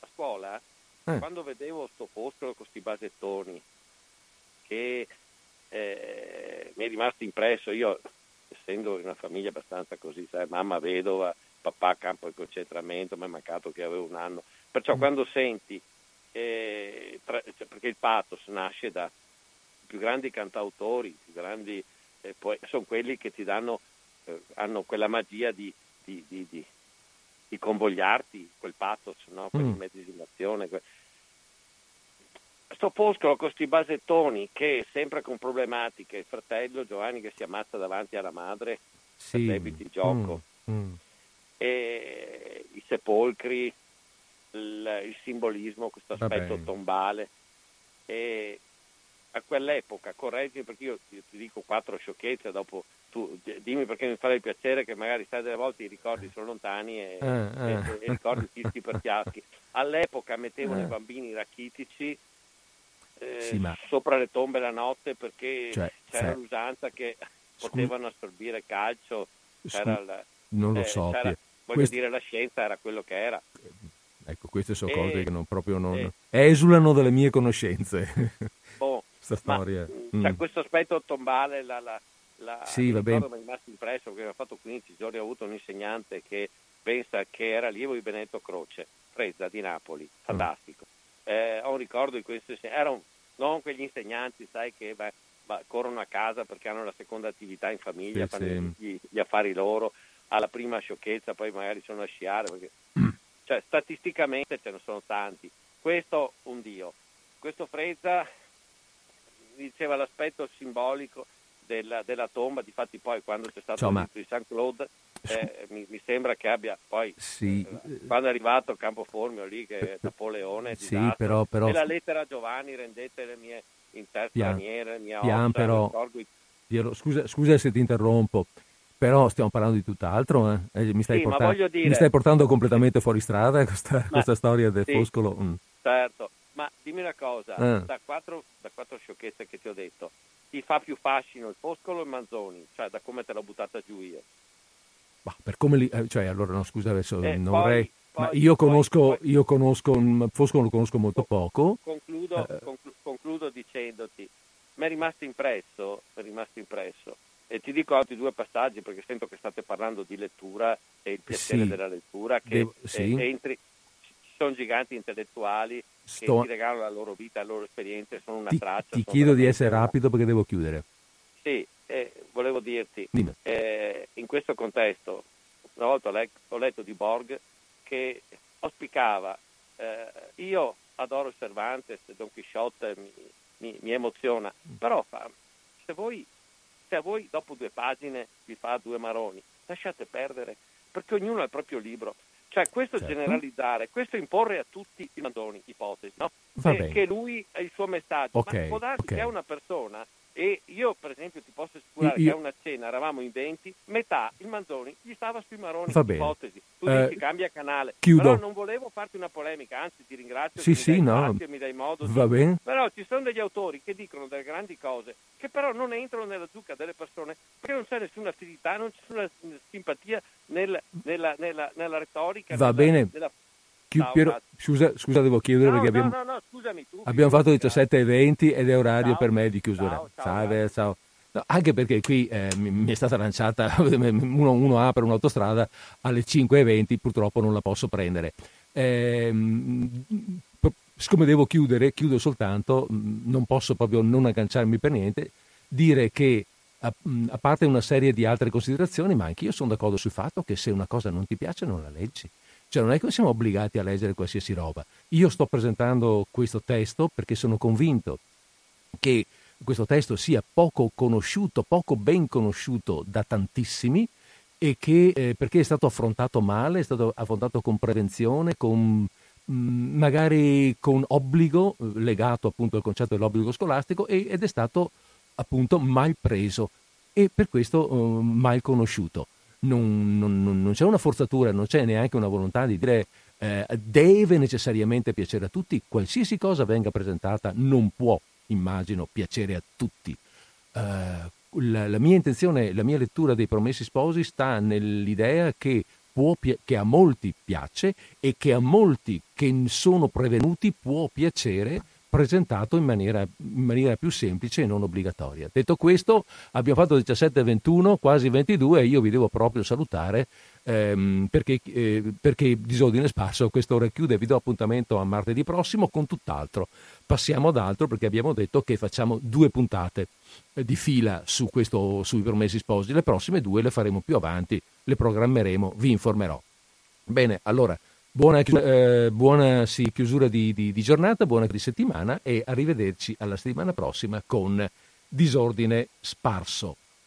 G: a scuola, eh. quando vedevo sto foscolo con questi basettoni, che eh, mi è rimasto impresso. Io, essendo in una famiglia abbastanza così, sai, mamma vedova, papà campo di concentramento, mi è mancato che avevo un anno. Perciò mm. quando senti, eh, tra, cioè, perché il pathos nasce da più grandi cantautori, più grandi, eh, poi, sono quelli che ti danno, eh, hanno quella magia di, di, di, di, di convogliarti, quel pathos, no? quell'immedesimazione. Que... Sto Foscolo con questi basettoni che sempre con problematiche, il fratello Giovanni che si ammazza davanti alla madre sì. per debiti di gioco, mm. Mm. E i sepolcri, il, il simbolismo, questo aspetto tombale. E a quell'epoca, correggimi perché io ti, ti dico quattro sciocchezze, dopo tu dimmi perché mi fa il piacere che magari sai delle volte i ricordi sono lontani e, eh, eh. e, e ricordi fischi per chiaschi. All'epoca mettevano eh. i bambini rachitici eh, sì, ma... sopra le tombe la notte perché cioè, c'era se... l'usanza che potevano assorbire calcio, Scu... il,
A: non lo eh, so.
G: Voglio Quest... dire, la scienza era quello che era.
A: Ecco, queste sono cose che non proprio non... esulano dalle mie conoscenze.
G: Boh, questa storia. Ma, mm. cioè, questo aspetto tombale, la, la, la
A: sì, va bene.
G: mi è rimasto impresso perché ho fatto 15 giorni, ho avuto un insegnante che pensa che era allievo di Benedetto Croce, Frezza di Napoli, fantastico. Mm. Eh, ho un ricordo di questo, erano non quegli insegnanti, sai, che beh, corrono a casa perché hanno la seconda attività in famiglia, sì, fanno sì. Gli, gli, affari loro, alla prima sciocchezza poi magari sono a sciare, perché... cioè statisticamente ce ne sono tanti. Questo un dio, questo Frezza diceva l'aspetto simbolico della, della, tomba, difatti poi quando c'è stato Insomma, il di Saint Claude eh, mi, mi, sembra che abbia poi
A: sì.
G: eh, quando è arrivato Campo Formio lì che è Napoleone
A: sì, però, però...
G: e la lettera a Giovanni rendete le mie in terza pian, maniera,
A: pian, opere, però, Piero, scusa, scusa se ti interrompo però stiamo parlando di tutt'altro, eh? Eh, mi, stai
G: sì,
A: portando,
G: dire...
A: mi, stai portando, completamente fuori strada questa, ma, questa storia del sì, Foscolo. Mm.
G: Certo, ma dimmi una cosa, eh. da, quattro, da, quattro, sciocchezze che ti ho detto, ti fa più fascino il Foscolo o il Manzoni? Cioè da come te l'ho buttata giù io?
A: Ma per come li... Eh, cioè allora no scusa adesso eh, non poi, vorrei... Poi, ma io conosco, poi, io conosco, Foscolo lo conosco molto poco.
G: Concludo, eh. conclu, concludo dicendoti, mi è rimasto impresso, è rimasto impresso e ti dico altri due passaggi perché sento che state parlando di lettura e il piacere sì, della lettura, che devo, sì. entri, sono giganti intellettuali Sto... che ti regalano la loro vita, le loro esperienze, sono una
A: ti,
G: traccia.
A: Ti chiedo di essere rapido perché devo chiudere.
G: Sì, eh, volevo dirti, eh, in questo contesto, una volta ho letto di Borg che auspicava, eh, io adoro Cervantes, Don Quixote mi, mi, mi emoziona, mm. però fa, se voi se a voi dopo due pagine vi fa due maroni, lasciate perdere, perché ognuno ha il proprio libro. Cioè questo certo. generalizzare, questo imporre a tutti i mandoni, ipotesi, no? che lui è il suo messaggio. Okay, Ma può darsi okay. che è una persona e io, per esempio, ti posso assicurare io... che a una cena eravamo in 20, metà il Manzoni gli stava sui maroni.
A: Va
G: bene. Ipotesi. Tu
A: eh,
G: dici cambia canale.
A: Chiudo.
G: Però non volevo farti una polemica, anzi ti ringrazio.
A: Sì, sì, no.
G: mi dai modo.
A: Va
G: di...
A: bene.
G: Però ci sono degli autori che dicono delle grandi cose che però non entrano nella zucca delle persone perché non c'è nessuna affinità, non c'è nessuna simpatia nel, nella, nella, nella, retorica.
A: Va
G: nella,
A: bene.
G: Nella...
A: Ciao, Piero, scusa, scusa, devo chiudere
G: no,
A: perché
G: no,
A: abbiamo,
G: no, scusami, tu,
A: abbiamo fatto 17 e 20 ed è orario
G: ciao,
A: per me di chiusura.
G: Ciao, ciao,
A: ciao. No, anche perché qui eh, mi è stata lanciata uno, uno A per un'autostrada alle 5.20, purtroppo non la posso prendere. Eh, siccome devo chiudere, chiudo soltanto, non posso proprio non agganciarmi per niente, dire che a, a parte una serie di altre considerazioni, ma anche io sono d'accordo sul fatto che se una cosa non ti piace non la leggi. Cioè non è che siamo obbligati a leggere qualsiasi roba. Io sto presentando questo testo perché sono convinto che questo testo sia poco conosciuto, poco ben conosciuto da tantissimi e che eh, perché è stato affrontato male, è stato affrontato con prevenzione, con mm, magari con obbligo eh, legato appunto al concetto dell'obbligo scolastico ed è stato appunto mal preso e per questo uh, mal conosciuto. Non, non, non, c'è una forzatura, non c'è neanche una volontà di dire eh, deve necessariamente piacere a tutti, qualsiasi cosa venga presentata non può immagino, piacere a tutti. Uh, la, la, mia intenzione, la mia lettura dei Promessi Sposi sta nell'idea che, può, che a molti piace e che a molti che sono prevenuti può piacere presentato in maniera, in maniera, più semplice e non obbligatoria. Detto questo, abbiamo fatto 17 21, quasi 22 e io vi devo proprio salutare ehm, perché, eh, perché, disordine sparso quest'ora chiude, vi do appuntamento a martedì prossimo con tutt'altro. Passiamo ad altro perché abbiamo detto che facciamo due puntate eh, di fila su questo, sui promessi sposi, le prossime due le faremo più avanti, le programmeremo, vi informerò. Bene, allora, buona, eh, buona sì, chiusura di, di, di giornata, buona di settimana e arrivederci alla settimana prossima con disordine sparso.